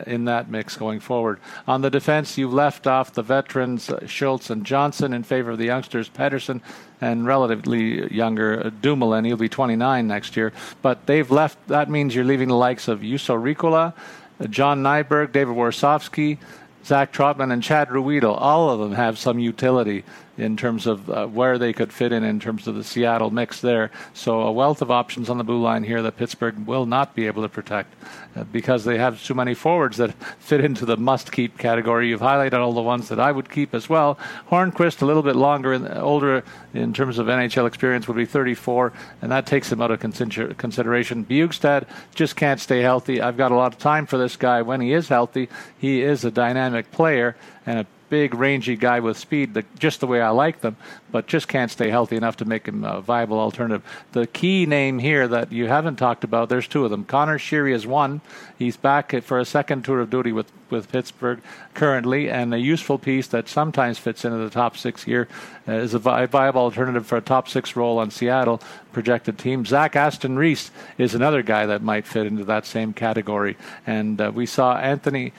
in that mix going forward. On the defense, you left off the veterans uh, Schultz and Johnson in favor of the youngsters Pettersson and relatively younger uh, Dumoulin. He'll be 29 next year. But they've left. That means you're leaving the likes of Juuso Riikola, uh, John Nyberg, David Warsofsky, Zach Trotman, and Chad Ruhwedel. All of them have some utility in terms of uh, where they could fit in in terms of the Seattle mix there. So a wealth of options on the blue line here that Pittsburgh will not be able to protect uh, because they have too many forwards that fit into the must-keep category. You've highlighted all the ones that I would keep as well. Hornqvist, a little bit longer, and older in terms of NHL experience, would be 34, and that takes him out of consideration. Bjugstad just can't stay healthy. I've got a lot of time for this guy when he is healthy. He is a dynamic player and a big, rangy guy with speed, the, just the way I like them, but just can't stay healthy enough to make him a viable alternative. The key name here that you haven't talked about, there's two of them. Connor Sheary is one. He's back for a second tour of duty with, with Pittsburgh currently, and a useful piece that sometimes fits into the top six here uh, is a vi- viable alternative for a top six role on Seattle projected team. Zach Aston Reese is another guy that might fit into that same category. And uh, we saw Anthony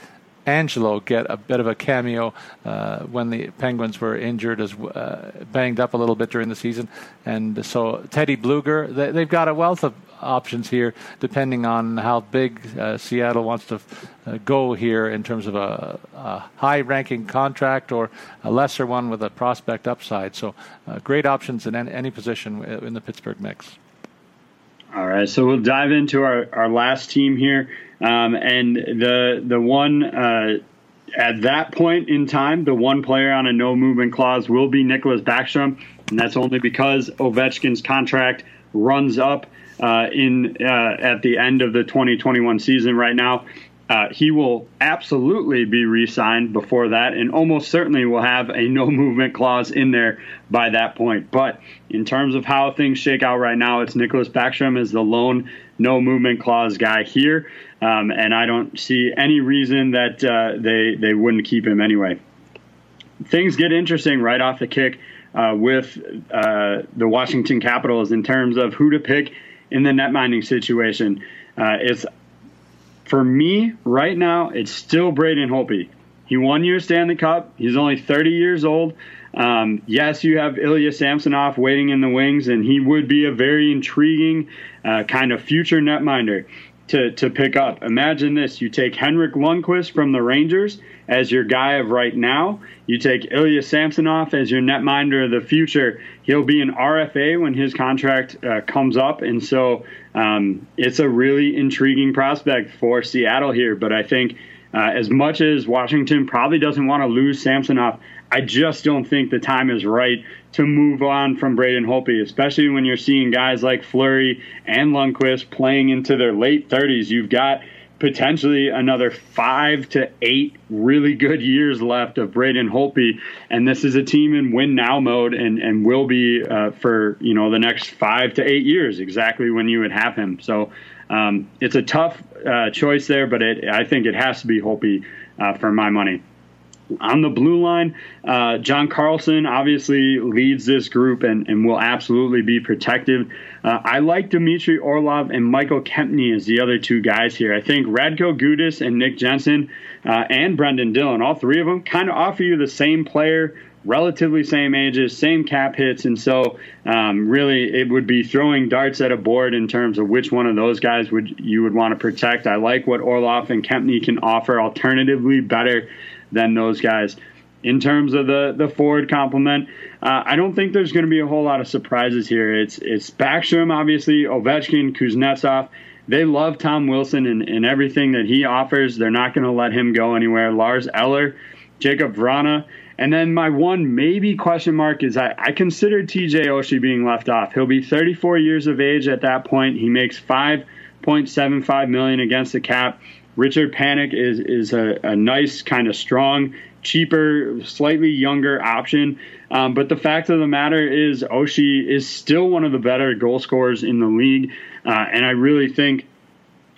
Angelo get a bit of a cameo uh, when the Penguins were injured, as uh, banged up a little bit during the season, and so Teddy Blueger. they, have got a wealth of options here, depending on how big uh, Seattle wants to uh, go here in terms of a, a, high-ranking contract or a lesser one with a prospect upside. So, uh, great options in any, any position in the Pittsburgh mix. All right, so we'll dive into our, our last team here. Um, and the the one uh, at that point in time, the one player on a no movement clause will be Nicklas Backstrom, and that's only because Ovechkin's contract runs up uh, in uh, at the end of the 2021 season right now. Uh, he will absolutely be re-signed before that, and almost certainly will have a no movement clause in there by that point. But in terms of how things shake out right now, it's Nicklas Backstrom is the lone no movement clause guy here. Um, and I don't see any reason that uh, they they wouldn't keep him anyway. Things get interesting right off the kick uh, with uh, the Washington Capitals in terms of who to pick in the net minding situation. Uh, it's for me right now. It's still Braden Holtby. He won you a Stanley Cup. He's only 30 years old. Um, yes, you have Ilya Samsonov waiting in the wings, and he would be a very intriguing uh, kind of future netminder to, to pick up. Imagine this you take Henrik Lundqvist from the Rangers as your guy of right now. You take Ilya Samsonov as your netminder of the future. He'll be an RFA when his contract uh, comes up. And so um, it's a really intriguing prospect for Seattle here. But I think uh, as much as Washington probably doesn't want to lose Samsonov, I just don't think the time is right to move on from Braden Holtby, especially when you're seeing guys like Fleury and Lundqvist playing into their late 30s. You've got potentially another five to eight really good years left of Braden Holtby. and this is a team in win now mode, and and will be uh, for you know the next five to eight years, exactly when you would have him. So um, it's a tough uh, choice there, but it, I think it has to be Holtby uh, for my money. On the blue line, uh, John Carlson obviously leads this group and, and will absolutely be protective. Uh, I like Dmitry Orlov and Michael Kempny as the other two guys here. I think Radko Gudas and Nick Jensen uh, and Brendan Dillon, all three of them, kind of offer you the same player relatively same ages, same cap hits, and so um, really it would be throwing darts at a board in terms of which one of those guys would you would want to protect. I like what Orlov and Kempny can offer, alternatively better than those guys. In terms of the the forward complement, uh, I don't think there's going to be a whole lot of surprises here. It's it's Backstrom, obviously, Ovechkin, Kuznetsov. They love Tom Wilson and, and everything that he offers. They're not going to let him go anywhere. Lars Eller, Jakub Vrana, and then my one maybe question mark is I, I consider TJ Oshie being left off. He'll be 34 years of age at that point. He makes 5.75 million against the cap. Richard Panik is is a, a nice kind of strong, cheaper, slightly younger option. Um, but the fact of the matter is, Oshie is still one of the better goal scorers in the league, uh, and I really think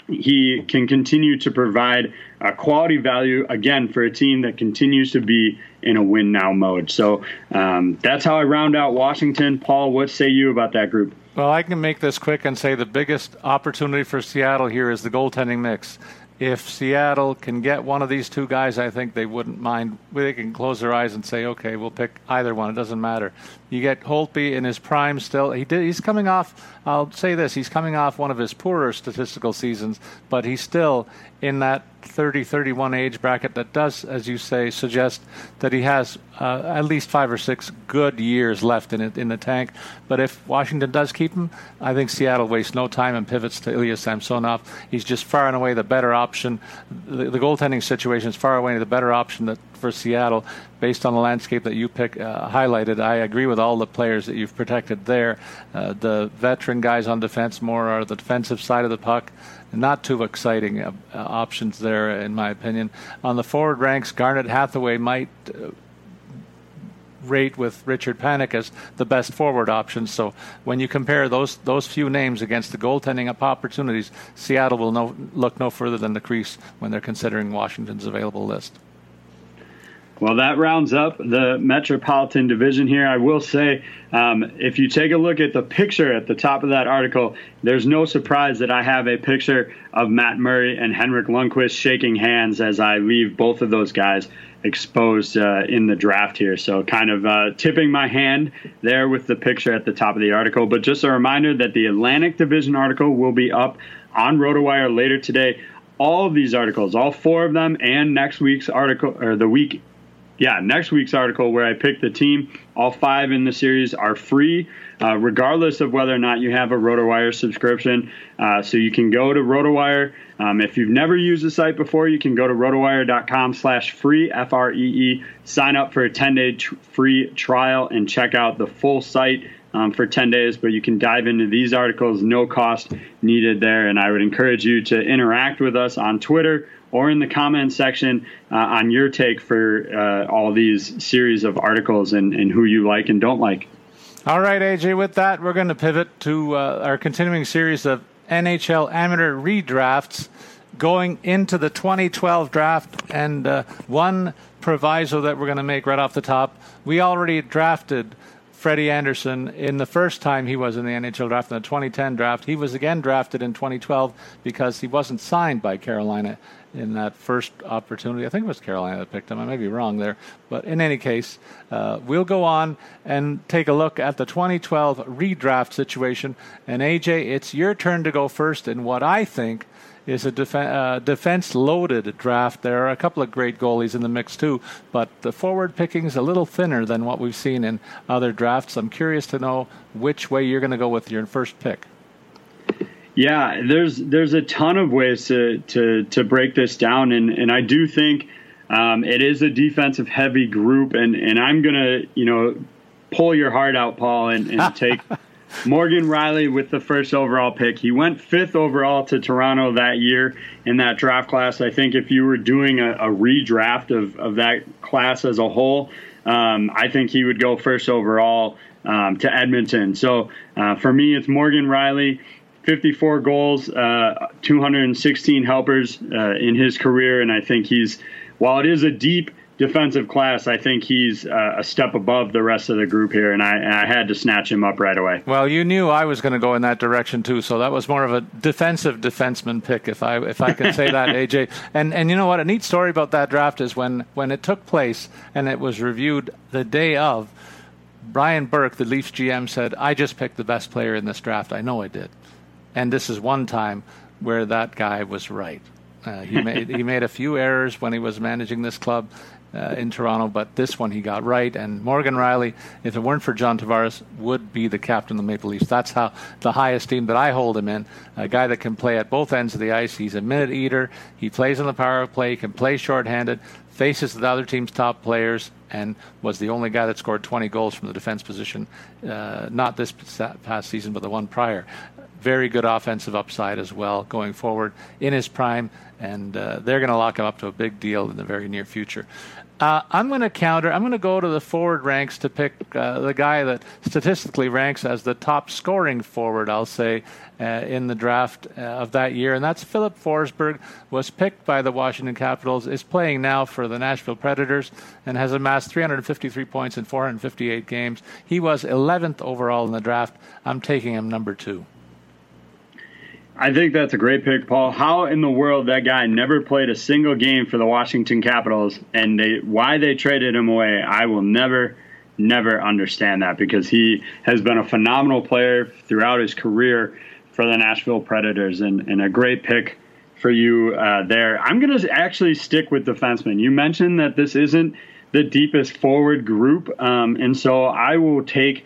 he can continue to provide a quality value again for a team that continues to be in a win now mode. So um, that's how I round out Washington. Paul, what say you about that group? Well, I can make this quick and say the biggest opportunity for Seattle here is the goaltending mix if Seattle can get one of these two guys, I think they wouldn't mind. They can close their eyes and say, "Okay, we'll pick either one. It doesn't matter." You get Holtby in his prime still. He did. He's coming off. I'll say this: he's coming off one of his poorer statistical seasons, but he's still in that 30 31 age bracket that does, as you say, suggest that he has uh, at least five or six good years left in it in the tank. But if Washington does keep him, I think Seattle wastes no time and pivots to Ilya Samsonov. He's just far and away the better option. The, the goaltending situation is far away the better option that, for Seattle based on the landscape that you pick uh, highlighted. I agree with all the players that you've protected there. Uh, the veteran guys on defense more are the defensive side of the puck not too exciting uh, uh, options there, in my opinion. On the forward ranks, Garnet Hathaway might uh, rate with Richard Panik as the best forward option. So when you compare those those few names against the goaltending opportunities, Seattle will no, look no further than the crease when they're considering Washington's available list. Well, that rounds up the Metropolitan Division here. I will say, um, if you take a look at the picture at the top of that article, there's no surprise that I have a picture of Matt Murray and Henrik Lundqvist shaking hands as I leave both of those guys exposed uh, in the draft here. So, kind of uh, tipping my hand there with the picture at the top of the article. But just a reminder that the Atlantic Division article will be up on RotoWire later today all of these articles, all four of them, and next week's article or the week yeah, next week's article where I pick the team, all five in the series are free, uh, regardless of whether or not you have a RotoWire subscription. Uh, so you can go to RotoWire. Um, if you've never used the site before, you can go to rotowire.com slash free, F-R-E-E, sign up for a 10-day tr- free trial and check out the full site um, for 10 days. But you can dive into these articles, no cost needed there. And I would encourage you to interact with us on Twitter or in the comment section uh, on your take for uh, all these series of articles and, and who you like and don't like. All right, AJ, with that, we're going to pivot to uh, our continuing series of NHL amateur redrafts going into the 2012 draft. And uh, one proviso that we're going to make right off the top we already drafted Freddie Andersen in the first time he was in the NHL draft, in the 2010 draft. He was again drafted in 2012 because he wasn't signed by Carolina in that first opportunity. I think it was Carolina that picked him. I may be wrong there. But in any case, uh, we'll go on and take a look at the 2012 redraft situation. And AJ, it's your turn to go first in what I think is a def- uh, defense loaded draft. There are a couple of great goalies in the mix too, but the forward picking is a little thinner than what we've seen in other drafts. I'm curious to know which way you're going to go with your first pick. Yeah, there's there's a ton of ways to to to break this down, and and I do think um, it is a defensive heavy group, and and I'm gonna you know pull your heart out, Paul, and, and take. Morgan Rielly with the first overall pick. He went fifth overall to Toronto that year in that draft class. I think if you were doing a, a redraft of, of that class as a whole, um, I think he would go first overall um, to Edmonton. So uh, for me, it's Morgan Rielly. 54 goals, uh, 216 helpers uh, in his career, and I think he's while it is a deep defensive class, I think he's uh, a step above the rest of the group here, and I, and I had to snatch him up right away. Well, you knew I was going to go in that direction too, so that was more of a defensive defenseman pick, if I if I can say that, AJ. And and you know what? A neat story about that draft is when when it took place and it was reviewed the day of. Brian Burke, the Leafs GM, said, "I just picked the best player in this draft. I know I did." And this is one time where that guy was right. Uh, he made he made a few errors when he was managing this club, uh, in Toronto, but this one he got right. And Morgan Rielly, if it weren't for John Tavares, would be the captain of the Maple Leafs. That's how the highest team that I hold him in. A guy that can play at both ends of the ice. He's a minute eater. He plays on the power play. He can play shorthanded. Faces the other team's top players and was the only guy that scored 20 goals from the defense position, uh, not this past season, but the one prior. Very good offensive upside as well going forward in his prime, and uh, they're going to lock him up to a big deal in the very near future. Uh, I'm going to counter. I'm going to go to the forward ranks to pick uh, the guy that statistically ranks as the top scoring forward. I'll say uh, in the draft uh, of that year, and that's Filip Forsberg. Was picked by the Washington Capitals. Is playing now for the Nashville Predators and has amassed 353 points in 458 games. He was 11th overall in the draft. I'm taking him number two. I think that's a great pick, Paul. How in the world that guy never played a single game for the Washington Capitals and they why they traded him away, I will never never understand that because he has been a phenomenal player throughout his career for the Nashville Predators and, and a great pick for you uh, there. I'm going to actually stick with defensemen. You mentioned that this isn't the deepest forward group, um, and so I will take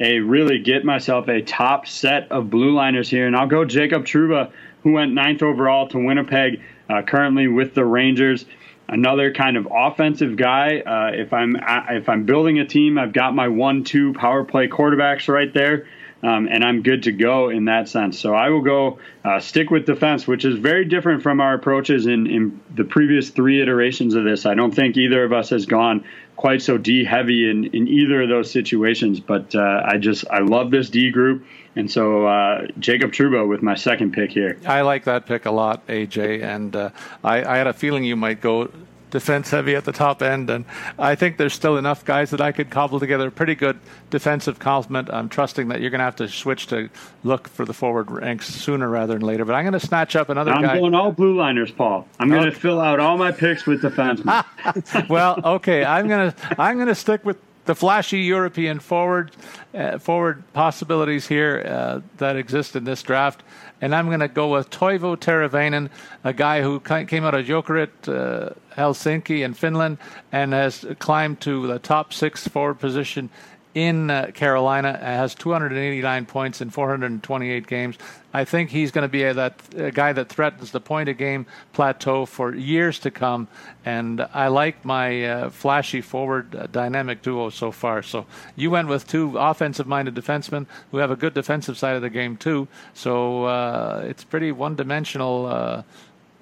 a really get myself a top set of blue liners here, and I'll go Jacob Trouba, who went ninth overall to Winnipeg, uh, currently with the Rangers. Another kind of offensive guy. Uh, if I'm if I'm building a team, I've got my one-two power play quarterbacks right there. Um, and I'm good to go in that sense. So I will go uh, stick with defense, which is very different from our approaches in, in the previous three iterations of this. I don't think either of us has gone quite so D heavy in, in either of those situations. But uh, I just I love this D group, and so uh, Jacob Trouba with my second pick here. I like that pick a lot, AJ, and uh, I, I, had a feeling you might go defense heavy at the top end, and I think there's still enough guys that I could cobble together a pretty good defensive complement. I'm trusting that you're going to have to switch to look for the forward ranks sooner rather than later. But I'm going to snatch up another I'm guy. going all blue liners, Paul. I'm going to fill out all my picks with defense. well, okay, I'm going to I'm going to stick with the flashy European forward uh, forward possibilities here uh, that exist in this draft and I'm going to go with Teuvo Teravainen, a guy who came out of Jokerit, uh, Helsinki, in Finland, and has climbed to the top six forward position in uh, Carolina. Has 289 points in 428 games. I think he's going to be a, that a guy that threatens the point of game plateau for years to come. And I like my uh, flashy forward uh, dynamic duo so far. So you went with two offensive minded defensemen who have a good defensive side of the game, too. So uh, it's pretty one dimensional uh,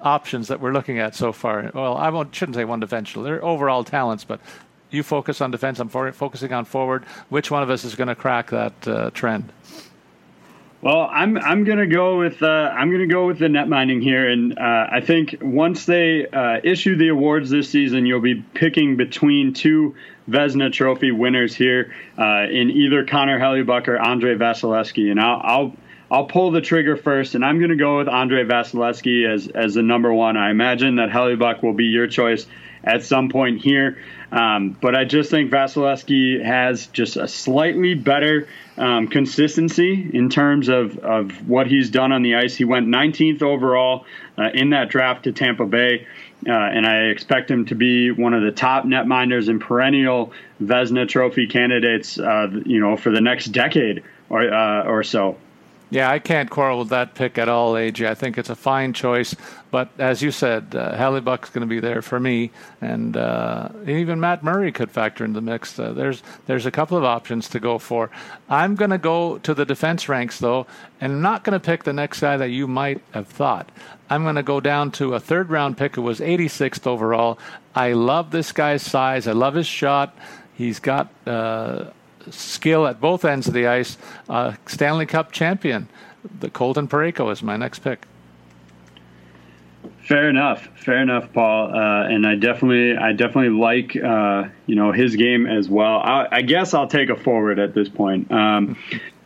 options that we're looking at so far. Well, I shouldn't say one dimensional. They're overall talents, but you focus on defense. I'm for, focusing on forward. Which one of us is going to crack that uh, trend? Well, I'm I'm gonna go with uh, I'm gonna go with the net minding here, and uh, I think once they uh, issue the awards this season, you'll be picking between two Vezina Trophy winners here uh, in either Connor Hellebuyck or Andrei Vasilevskiy, and I'll, I'll I'll pull the trigger first, and I'm going to go with Andrei Vasilevskiy as as the number one. I imagine that Hellebuyck will be your choice at some point here, um, but I just think Vasilevskiy has just a slightly better um, consistency in terms of, of what he's done on the ice. He went 19th overall uh, in that draft to Tampa Bay, uh, and I expect him to be one of the top netminders and perennial Vezina Trophy candidates, uh, you know, for the next decade or uh, or so. Yeah, I can't quarrel with that pick at all, AJ. I think it's a fine choice. But as you said, uh, going to be there for me, and uh, even Matt Murray could factor in the mix. Uh, there's there's a couple of options to go for. I'm going to go to the defense ranks though, and I'm not going to pick the next guy that you might have thought. I'm going to go down to a third round pick who was 86th overall. I love this guy's size. I love his shot. He's got uh, skill at both ends of the ice. Uh, Stanley Cup champion, the Colton Parayko is my next pick. Fair enough. Fair enough, Paul. Uh, and I definitely, I definitely like, uh, you know, his game as well. I, I, guess I'll take a forward at this point. Um,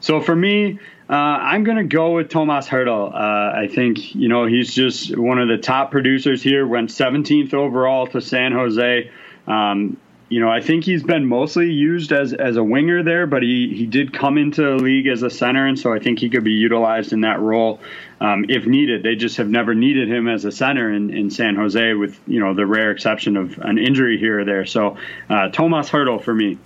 so for me, uh, I'm going to go with Tomas Hertl. Uh, I think, you know, he's just one of the top producers here. Went 17th overall to San Jose. Um, you know, I think he's been mostly used as as a winger there, but he he did come into the league as a center, and so I think he could be utilized in that role um, if needed. They just have never needed him as a center in, in San Jose, with you know the rare exception of an injury here or there. So, uh, Tomas Hertl for me.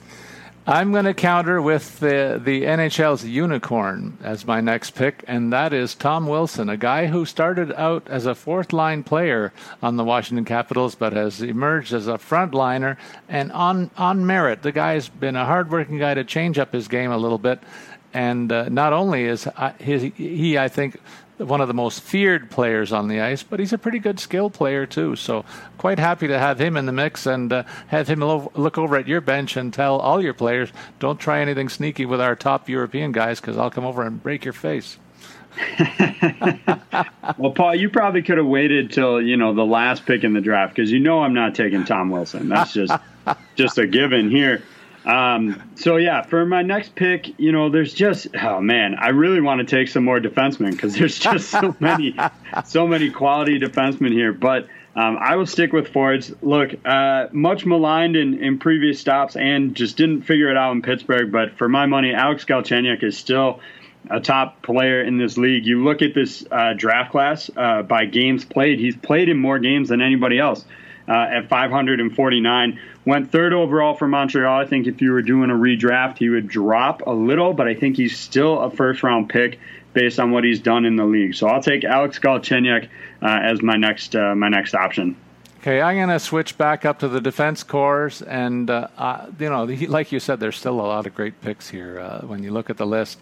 I'm going to counter with the, the NHL's unicorn as my next pick, and that is Tom Wilson, a guy who started out as a fourth line player on the Washington Capitals, but has emerged as a front liner and on, on merit. The guy's been a hardworking guy to change up his game a little bit. And uh, not only is uh, his, he, I think, one of the most feared players on the ice, but he's a pretty good skill player too. So quite happy to have him in the mix and uh, have him lo- look over at your bench and tell all your players, don't try anything sneaky with our top European guys because I'll come over and break your face. well, Paul, you probably could have waited till you know the last pick in the draft because you know I'm not taking Tom Wilson. That's just just a given here. Um, so yeah, for my next pick, you know, there's just oh man, I really want to take some more defensemen because there's just so many, so many quality defensemen here. But um, I will stick with forwards. Look, uh, much maligned in, in previous stops and just didn't figure it out in Pittsburgh. But for my money, Alex Galchenyuk is still a top player in this league. You look at this uh, draft class uh, by games played; he's played in more games than anybody else uh, at 549. Went third overall for Montreal. I think if you were doing a redraft, he would drop a little, but I think he's still a first round pick based on what he's done in the league. So I'll take Alex Galchenyuk uh, as my next uh, my next option. Okay, I'm going to switch back up to the defense corps, and uh, uh, you know, like you said, there's still a lot of great picks here uh, when you look at the list,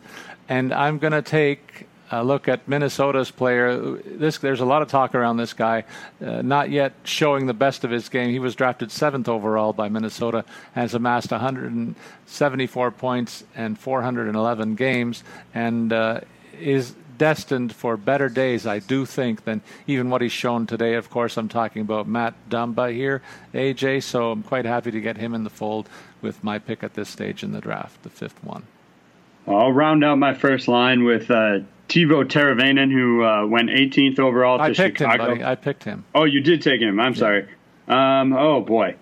and I'm going to take uh, look at Minnesota's player. This there's a lot of talk around this guy, uh, not yet showing the best of his game. He was drafted seventh overall by Minnesota, has amassed 174 points and 411 games, and uh, is destined for better days, I do think, than even what he's shown today. Of course, I'm talking about Matt Dumba here, AJ. So I'm quite happy to get him in the fold with my pick at this stage in the draft, the fifth one. I'll round out my first line with uh, Teuvo Teravainen, who uh, went 18th overall to I picked Chicago. Him, buddy. I picked him. Oh, you did take him. I'm yeah. sorry. Um, oh boy,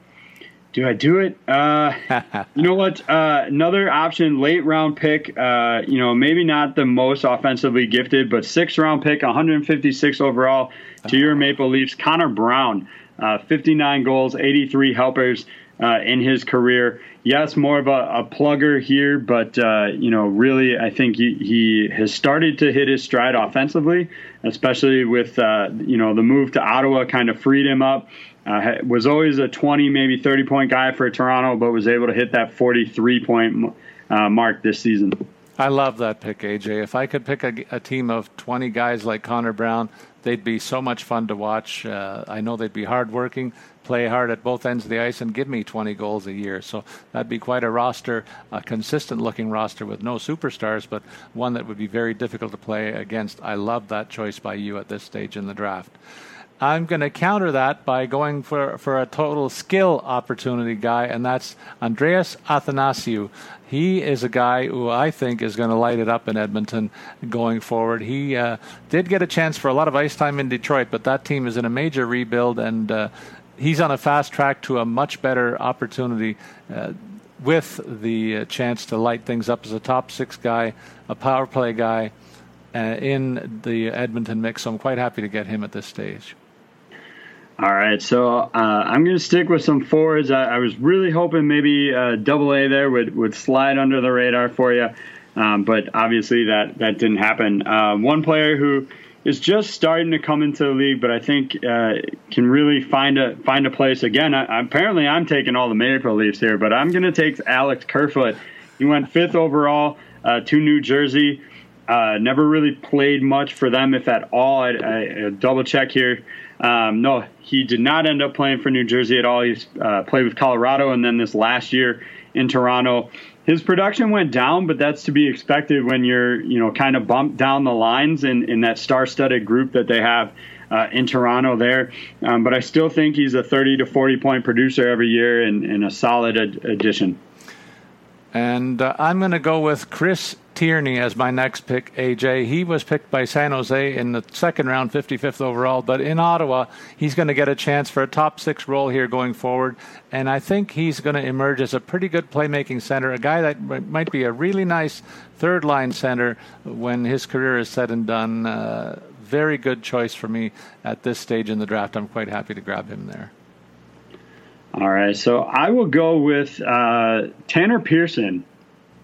do I do it? Uh, you know what? Uh, another option, late round pick. Uh, you know, maybe not the most offensively gifted, but sixth round pick, 156 overall to your Maple Leafs. Connor Brown, uh, 59 goals, 83 helpers uh, in his career yes, more of a, a plugger here, but uh, you know, really, I think he, he has started to hit his stride offensively, especially with uh, you know the move to Ottawa, kind of freed him up. Uh, was always a 20, maybe 30 point guy for Toronto, but was able to hit that 43 point uh, mark this season. I love that pick, AJ. If I could pick a, a, team of 20 guys like Connor Brown, they'd be so much fun to watch. Uh, I know they'd be hardworking play hard at both ends of the ice and give me 20 goals a year. So that'd be quite a roster, a consistent looking roster with no superstars, but one that would be very difficult to play against. I love that choice by you at this stage in the draft. I'm going to counter that by going for, for a total skill opportunity guy, and that's Andreas Athanasiou. He is a guy who I think is going to light it up in Edmonton going forward. He uh, did get a chance for a lot of ice time in Detroit, but that team is in a major rebuild, and uh, he's on a fast track to a much better opportunity uh, with the uh, chance to light things up as a top six guy, a power play guy uh, in the Edmonton mix. So I'm quite happy to get him at this stage. All right, so uh, I'm going to stick with some fours. I, I was really hoping maybe uh, Double A there would, would slide under the radar for you, um, but obviously that that didn't happen. Uh, one player who is just starting to come into the league, but I think uh, can really find a find a place again. I, apparently, I'm taking all the Maple Leafs here, but I'm going to take Alex Kerfoot. He went fifth overall uh, to New Jersey. Uh, never really played much for them, if at all. I, I, I double check here. Um, no, he did not end up playing for New Jersey at all. He uh, played with Colorado, and then this last year in Toronto his production went down, but that's to be expected when you're, you know, kind of bumped down the lines in, in that star-studded group that they have uh, in Toronto there. Um, but I still think he's a 30 to 40 point producer every year and, and a solid ad- addition. And uh, I'm going to go with Chris Tierney as my next pick, AJ. He was picked by San Jose in the second round, 55th overall, but in Ottawa, he's going to get a chance for a top six role here going forward. And I think he's going to emerge as a pretty good playmaking center, a guy that might be a really nice third line center when his career is said and done. Uh, very good choice for me at this stage in the draft. I'm quite happy to grab him there. All right, so I will go with uh, Tanner Pearson.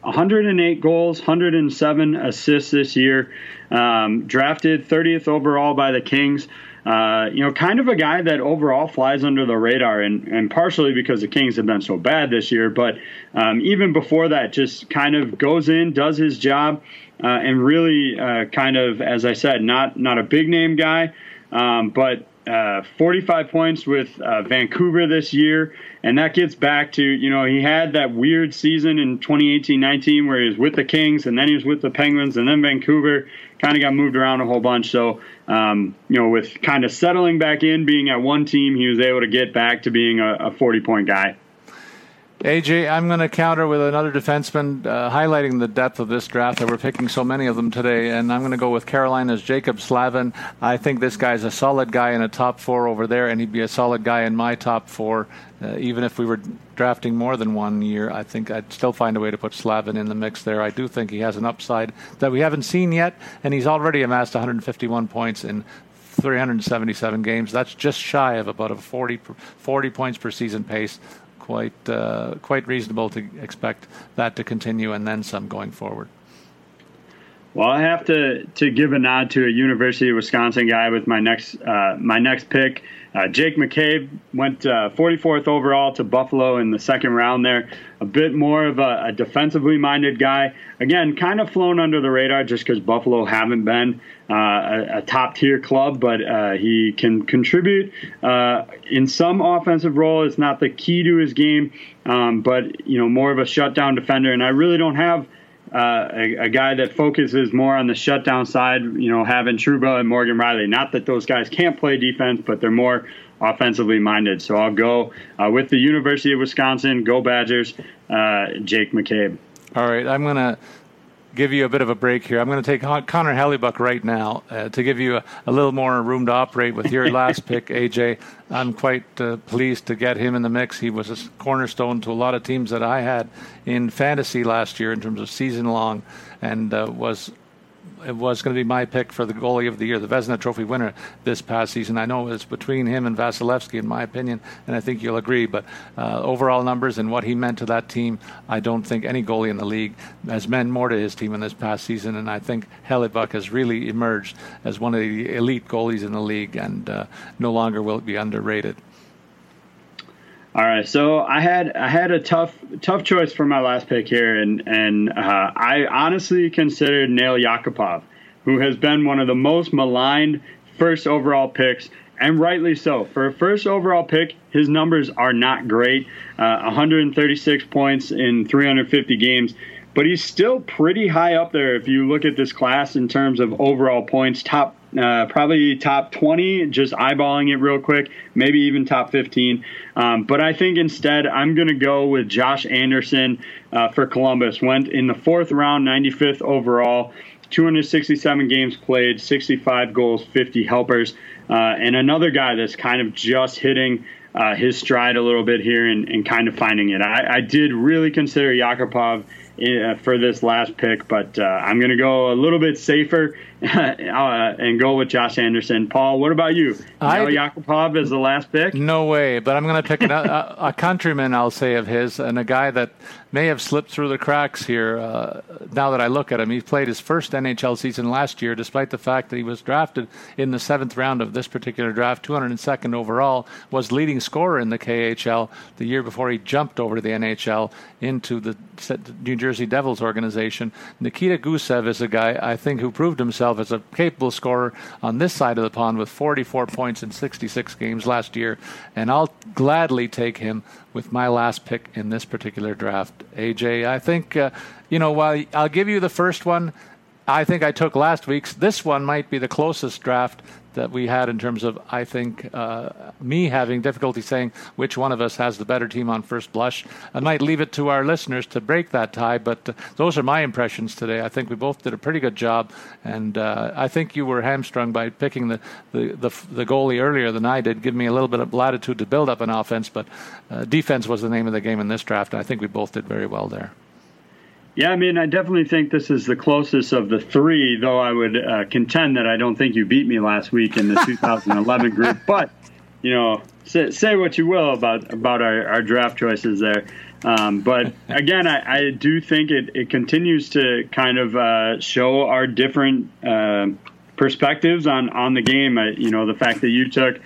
108 goals, 107 assists this year. Um, drafted 30th overall by the Kings. Uh, you know, kind of a guy that overall flies under the radar, and, and partially because the Kings have been so bad this year. But um, even before that, just kind of goes in, does his job, uh, and really uh, kind of, as I said, not not a big name guy, um, but uh, 45 points with uh, Vancouver this year. And that gets back to, you know, he had that weird season in 2018 19 where he was with the Kings and then he was with the Penguins and then Vancouver kind of got moved around a whole bunch. So, um, you know, with kind of settling back in, being at one team, he was able to get back to being a 40 point guy. AJ, I'm going to counter with another defenseman, uh, highlighting the depth of this draft that we're picking so many of them today. And I'm going to go with Carolina's Jaccob Slavin. I think this guy's a solid guy in a top four over there, and he'd be a solid guy in my top four. Uh, even if we were drafting more than one year, I think I'd still find a way to put Slavin in the mix there. I do think he has an upside that we haven't seen yet, and he's already amassed 151 points in 377 games. That's just shy of about a 40, 40 points per season pace quite uh, quite reasonable to expect that to continue and then some going forward. Well, I have to to give a nod to a University of Wisconsin guy with my next uh, my next pick. Uh, Jake McCabe went uh, 44th overall to Buffalo in the second round there. A bit more of a, a defensively minded guy. Again, kind of flown under the radar just because Buffalo haven't been uh, a, a, top tier club, but uh, he can contribute uh, in some offensive role. It's not the key to his game, um, but you know more of a shutdown defender. And I really don't have uh, a, a, guy that focuses more on the shutdown side, you know, having Trouba and Morgan Rielly. Not that those guys can't play defense, but they're more offensively minded. So I'll go uh, with the University of Wisconsin. Go Badgers, uh, Jake McCabe. All right, I'm going to give you a bit of a break here. I'm going to take Connor Hellebuyck right now uh, to give you a, a, little more room to operate with your last pick, AJ. I'm quite uh, pleased to get him in the mix. He was a cornerstone to a lot of teams that I had in fantasy last year in terms of season long and uh, was was going to be my pick for the goalie of the year, the Vezina Trophy winner this past season. I know it's between him and Vasilevskiy, in my opinion, and I think you'll agree. But uh, overall numbers and what he meant to that team, I don't think any goalie in the league has meant more to his team in this past season. And I think Hellebuyck has really emerged as one of the elite goalies in the league, and uh, no longer will it be underrated. All right, so I had I had a tough tough choice for my last pick here, and and uh, I honestly considered Nail Yakupov, who has been one of the most maligned first overall picks, and rightly so. For a first overall pick, his numbers are not great, uh, 136 points in 350 games, but he's still pretty high up there if you look at this class in terms of overall points, top uh, probably top 20, just eyeballing it real quick, maybe even top 15. Um, but I think instead I'm going to go with Josh Anderson uh, for Columbus. Went in the fourth round, 95th overall, 267 games played, 65 goals, 50 helpers. Uh, and another guy that's kind of just hitting uh, his stride a little bit here and, and kind of finding it. I, I did really consider Yakupov uh, for this last pick, but uh, I'm going to go a little bit safer and go with Josh Anderson. Paul, what about you? I Yakupov is the last pick. No way, but I'm going to pick a, a, countryman, I'll say, of his, and a guy that may have slipped through the cracks here. Uh, now that I look at him, he played his first NHL season last year, despite the fact that he was drafted in the seventh round of this particular draft, 202nd overall, was leading scorer in the KHL the year before he jumped over to the NHL into the New Jersey Devils organization. Nikita Gusev is a guy I think who proved himself as a capable scorer on this side of the pond with 44 points in 66 games last year, and I'll gladly take him with my last pick in this particular draft. AJ, I think, uh, you know, while I'll give you the first one, I think I took last week's. This one might be the closest draft that we had in terms of, I think, uh, me having difficulty saying which one of us has the better team on first blush. I might leave it to our listeners to break that tie, but uh, those are my impressions today. I think we both did a pretty good job, and uh, I think you were hamstrung by picking the, the, the, the, goalie earlier than I did, give me a little bit of latitude to build up an offense, but uh, defense was the name of the game in this draft, and I think we both did very well there. Yeah, I mean, I definitely think this is the closest of the three, though I would uh, contend that I don't think you beat me last week in the 2011 group. But, you know, say, say, what you will about, about our, our draft choices there. Um, but again, I, I, do think it, it continues to kind of uh, show our different uh, perspectives on, on the game. you know, the fact that you took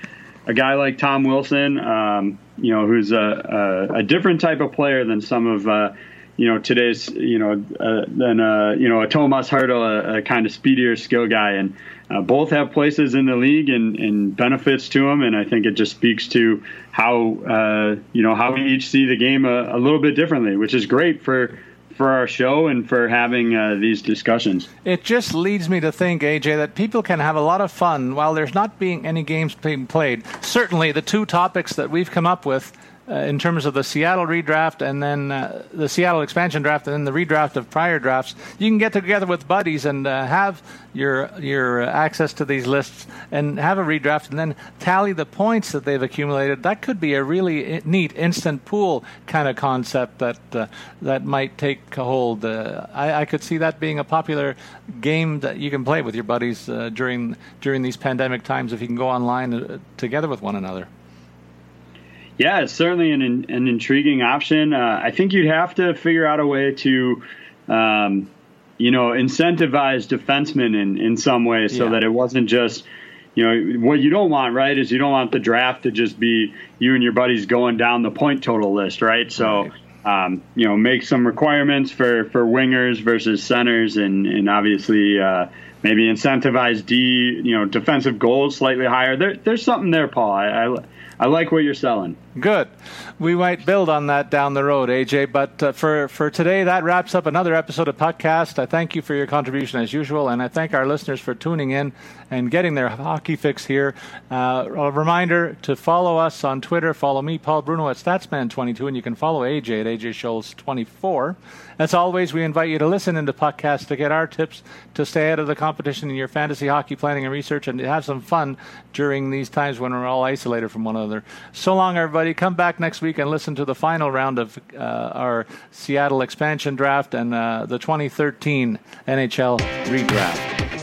a guy like Tom Wilson, um, you know, who's a, a, a, different type of player than some of uh, you know today's you know uh, than uh, you know a Tomas Hertl, a, a, kind of speedier skill guy, and uh, both have places in the league and, and, benefits to them. And I think it just speaks to how uh, you know how we each see the game a, a, little bit differently, which is great for. For our show and for having uh, these discussions, it just leads me to think, AJ, that people can have a lot of fun while there's not being any games being played. Certainly, the two topics that we've come up with uh, in terms of the Seattle redraft and then uh, the Seattle expansion draft and then the redraft of prior drafts, you can get together with buddies and uh, have your your access to these lists and have a redraft and then tally the points that they've accumulated. That could be a really neat instant pool kind of concept that uh, that might take hold. Uh, I, I, could see that being a popular game that you can play with your buddies uh, during during these pandemic times if you can go online together with one another. Yeah, it's certainly an an intriguing option. Uh, I think you'd have to figure out a way to, um, you know, incentivize defensemen in in some way so yeah. that it wasn't just. You know what you don't want, right? Is you don't want the draft to just be you and your buddies going down the point total list, right? So, right. Um, you know, make some requirements for for wingers versus centers, and and obviously uh, maybe incentivize D, you know, defensive goals slightly higher. There, there's something there, Paul. I, I I like what you're selling. Good. We might build on that down the road, AJ. But uh, for, for today, that wraps up another episode of Puckcast. I thank you for your contribution as usual, and I thank our listeners for tuning in and getting their hockey fix here. Uh, a reminder to follow us on Twitter. Follow me, Paul Bruno, at Statsman22, and you can follow AJ at AJ Scholz24. As always, we invite you to listen into Puckcast to get our tips to stay ahead of the competition in your fantasy hockey planning and research and to have some fun during these times when we're all isolated from one another. So long, everybody. Come back next week and listen to the final round of uh, our Seattle expansion draft and uh, the 2013 NHL redraft.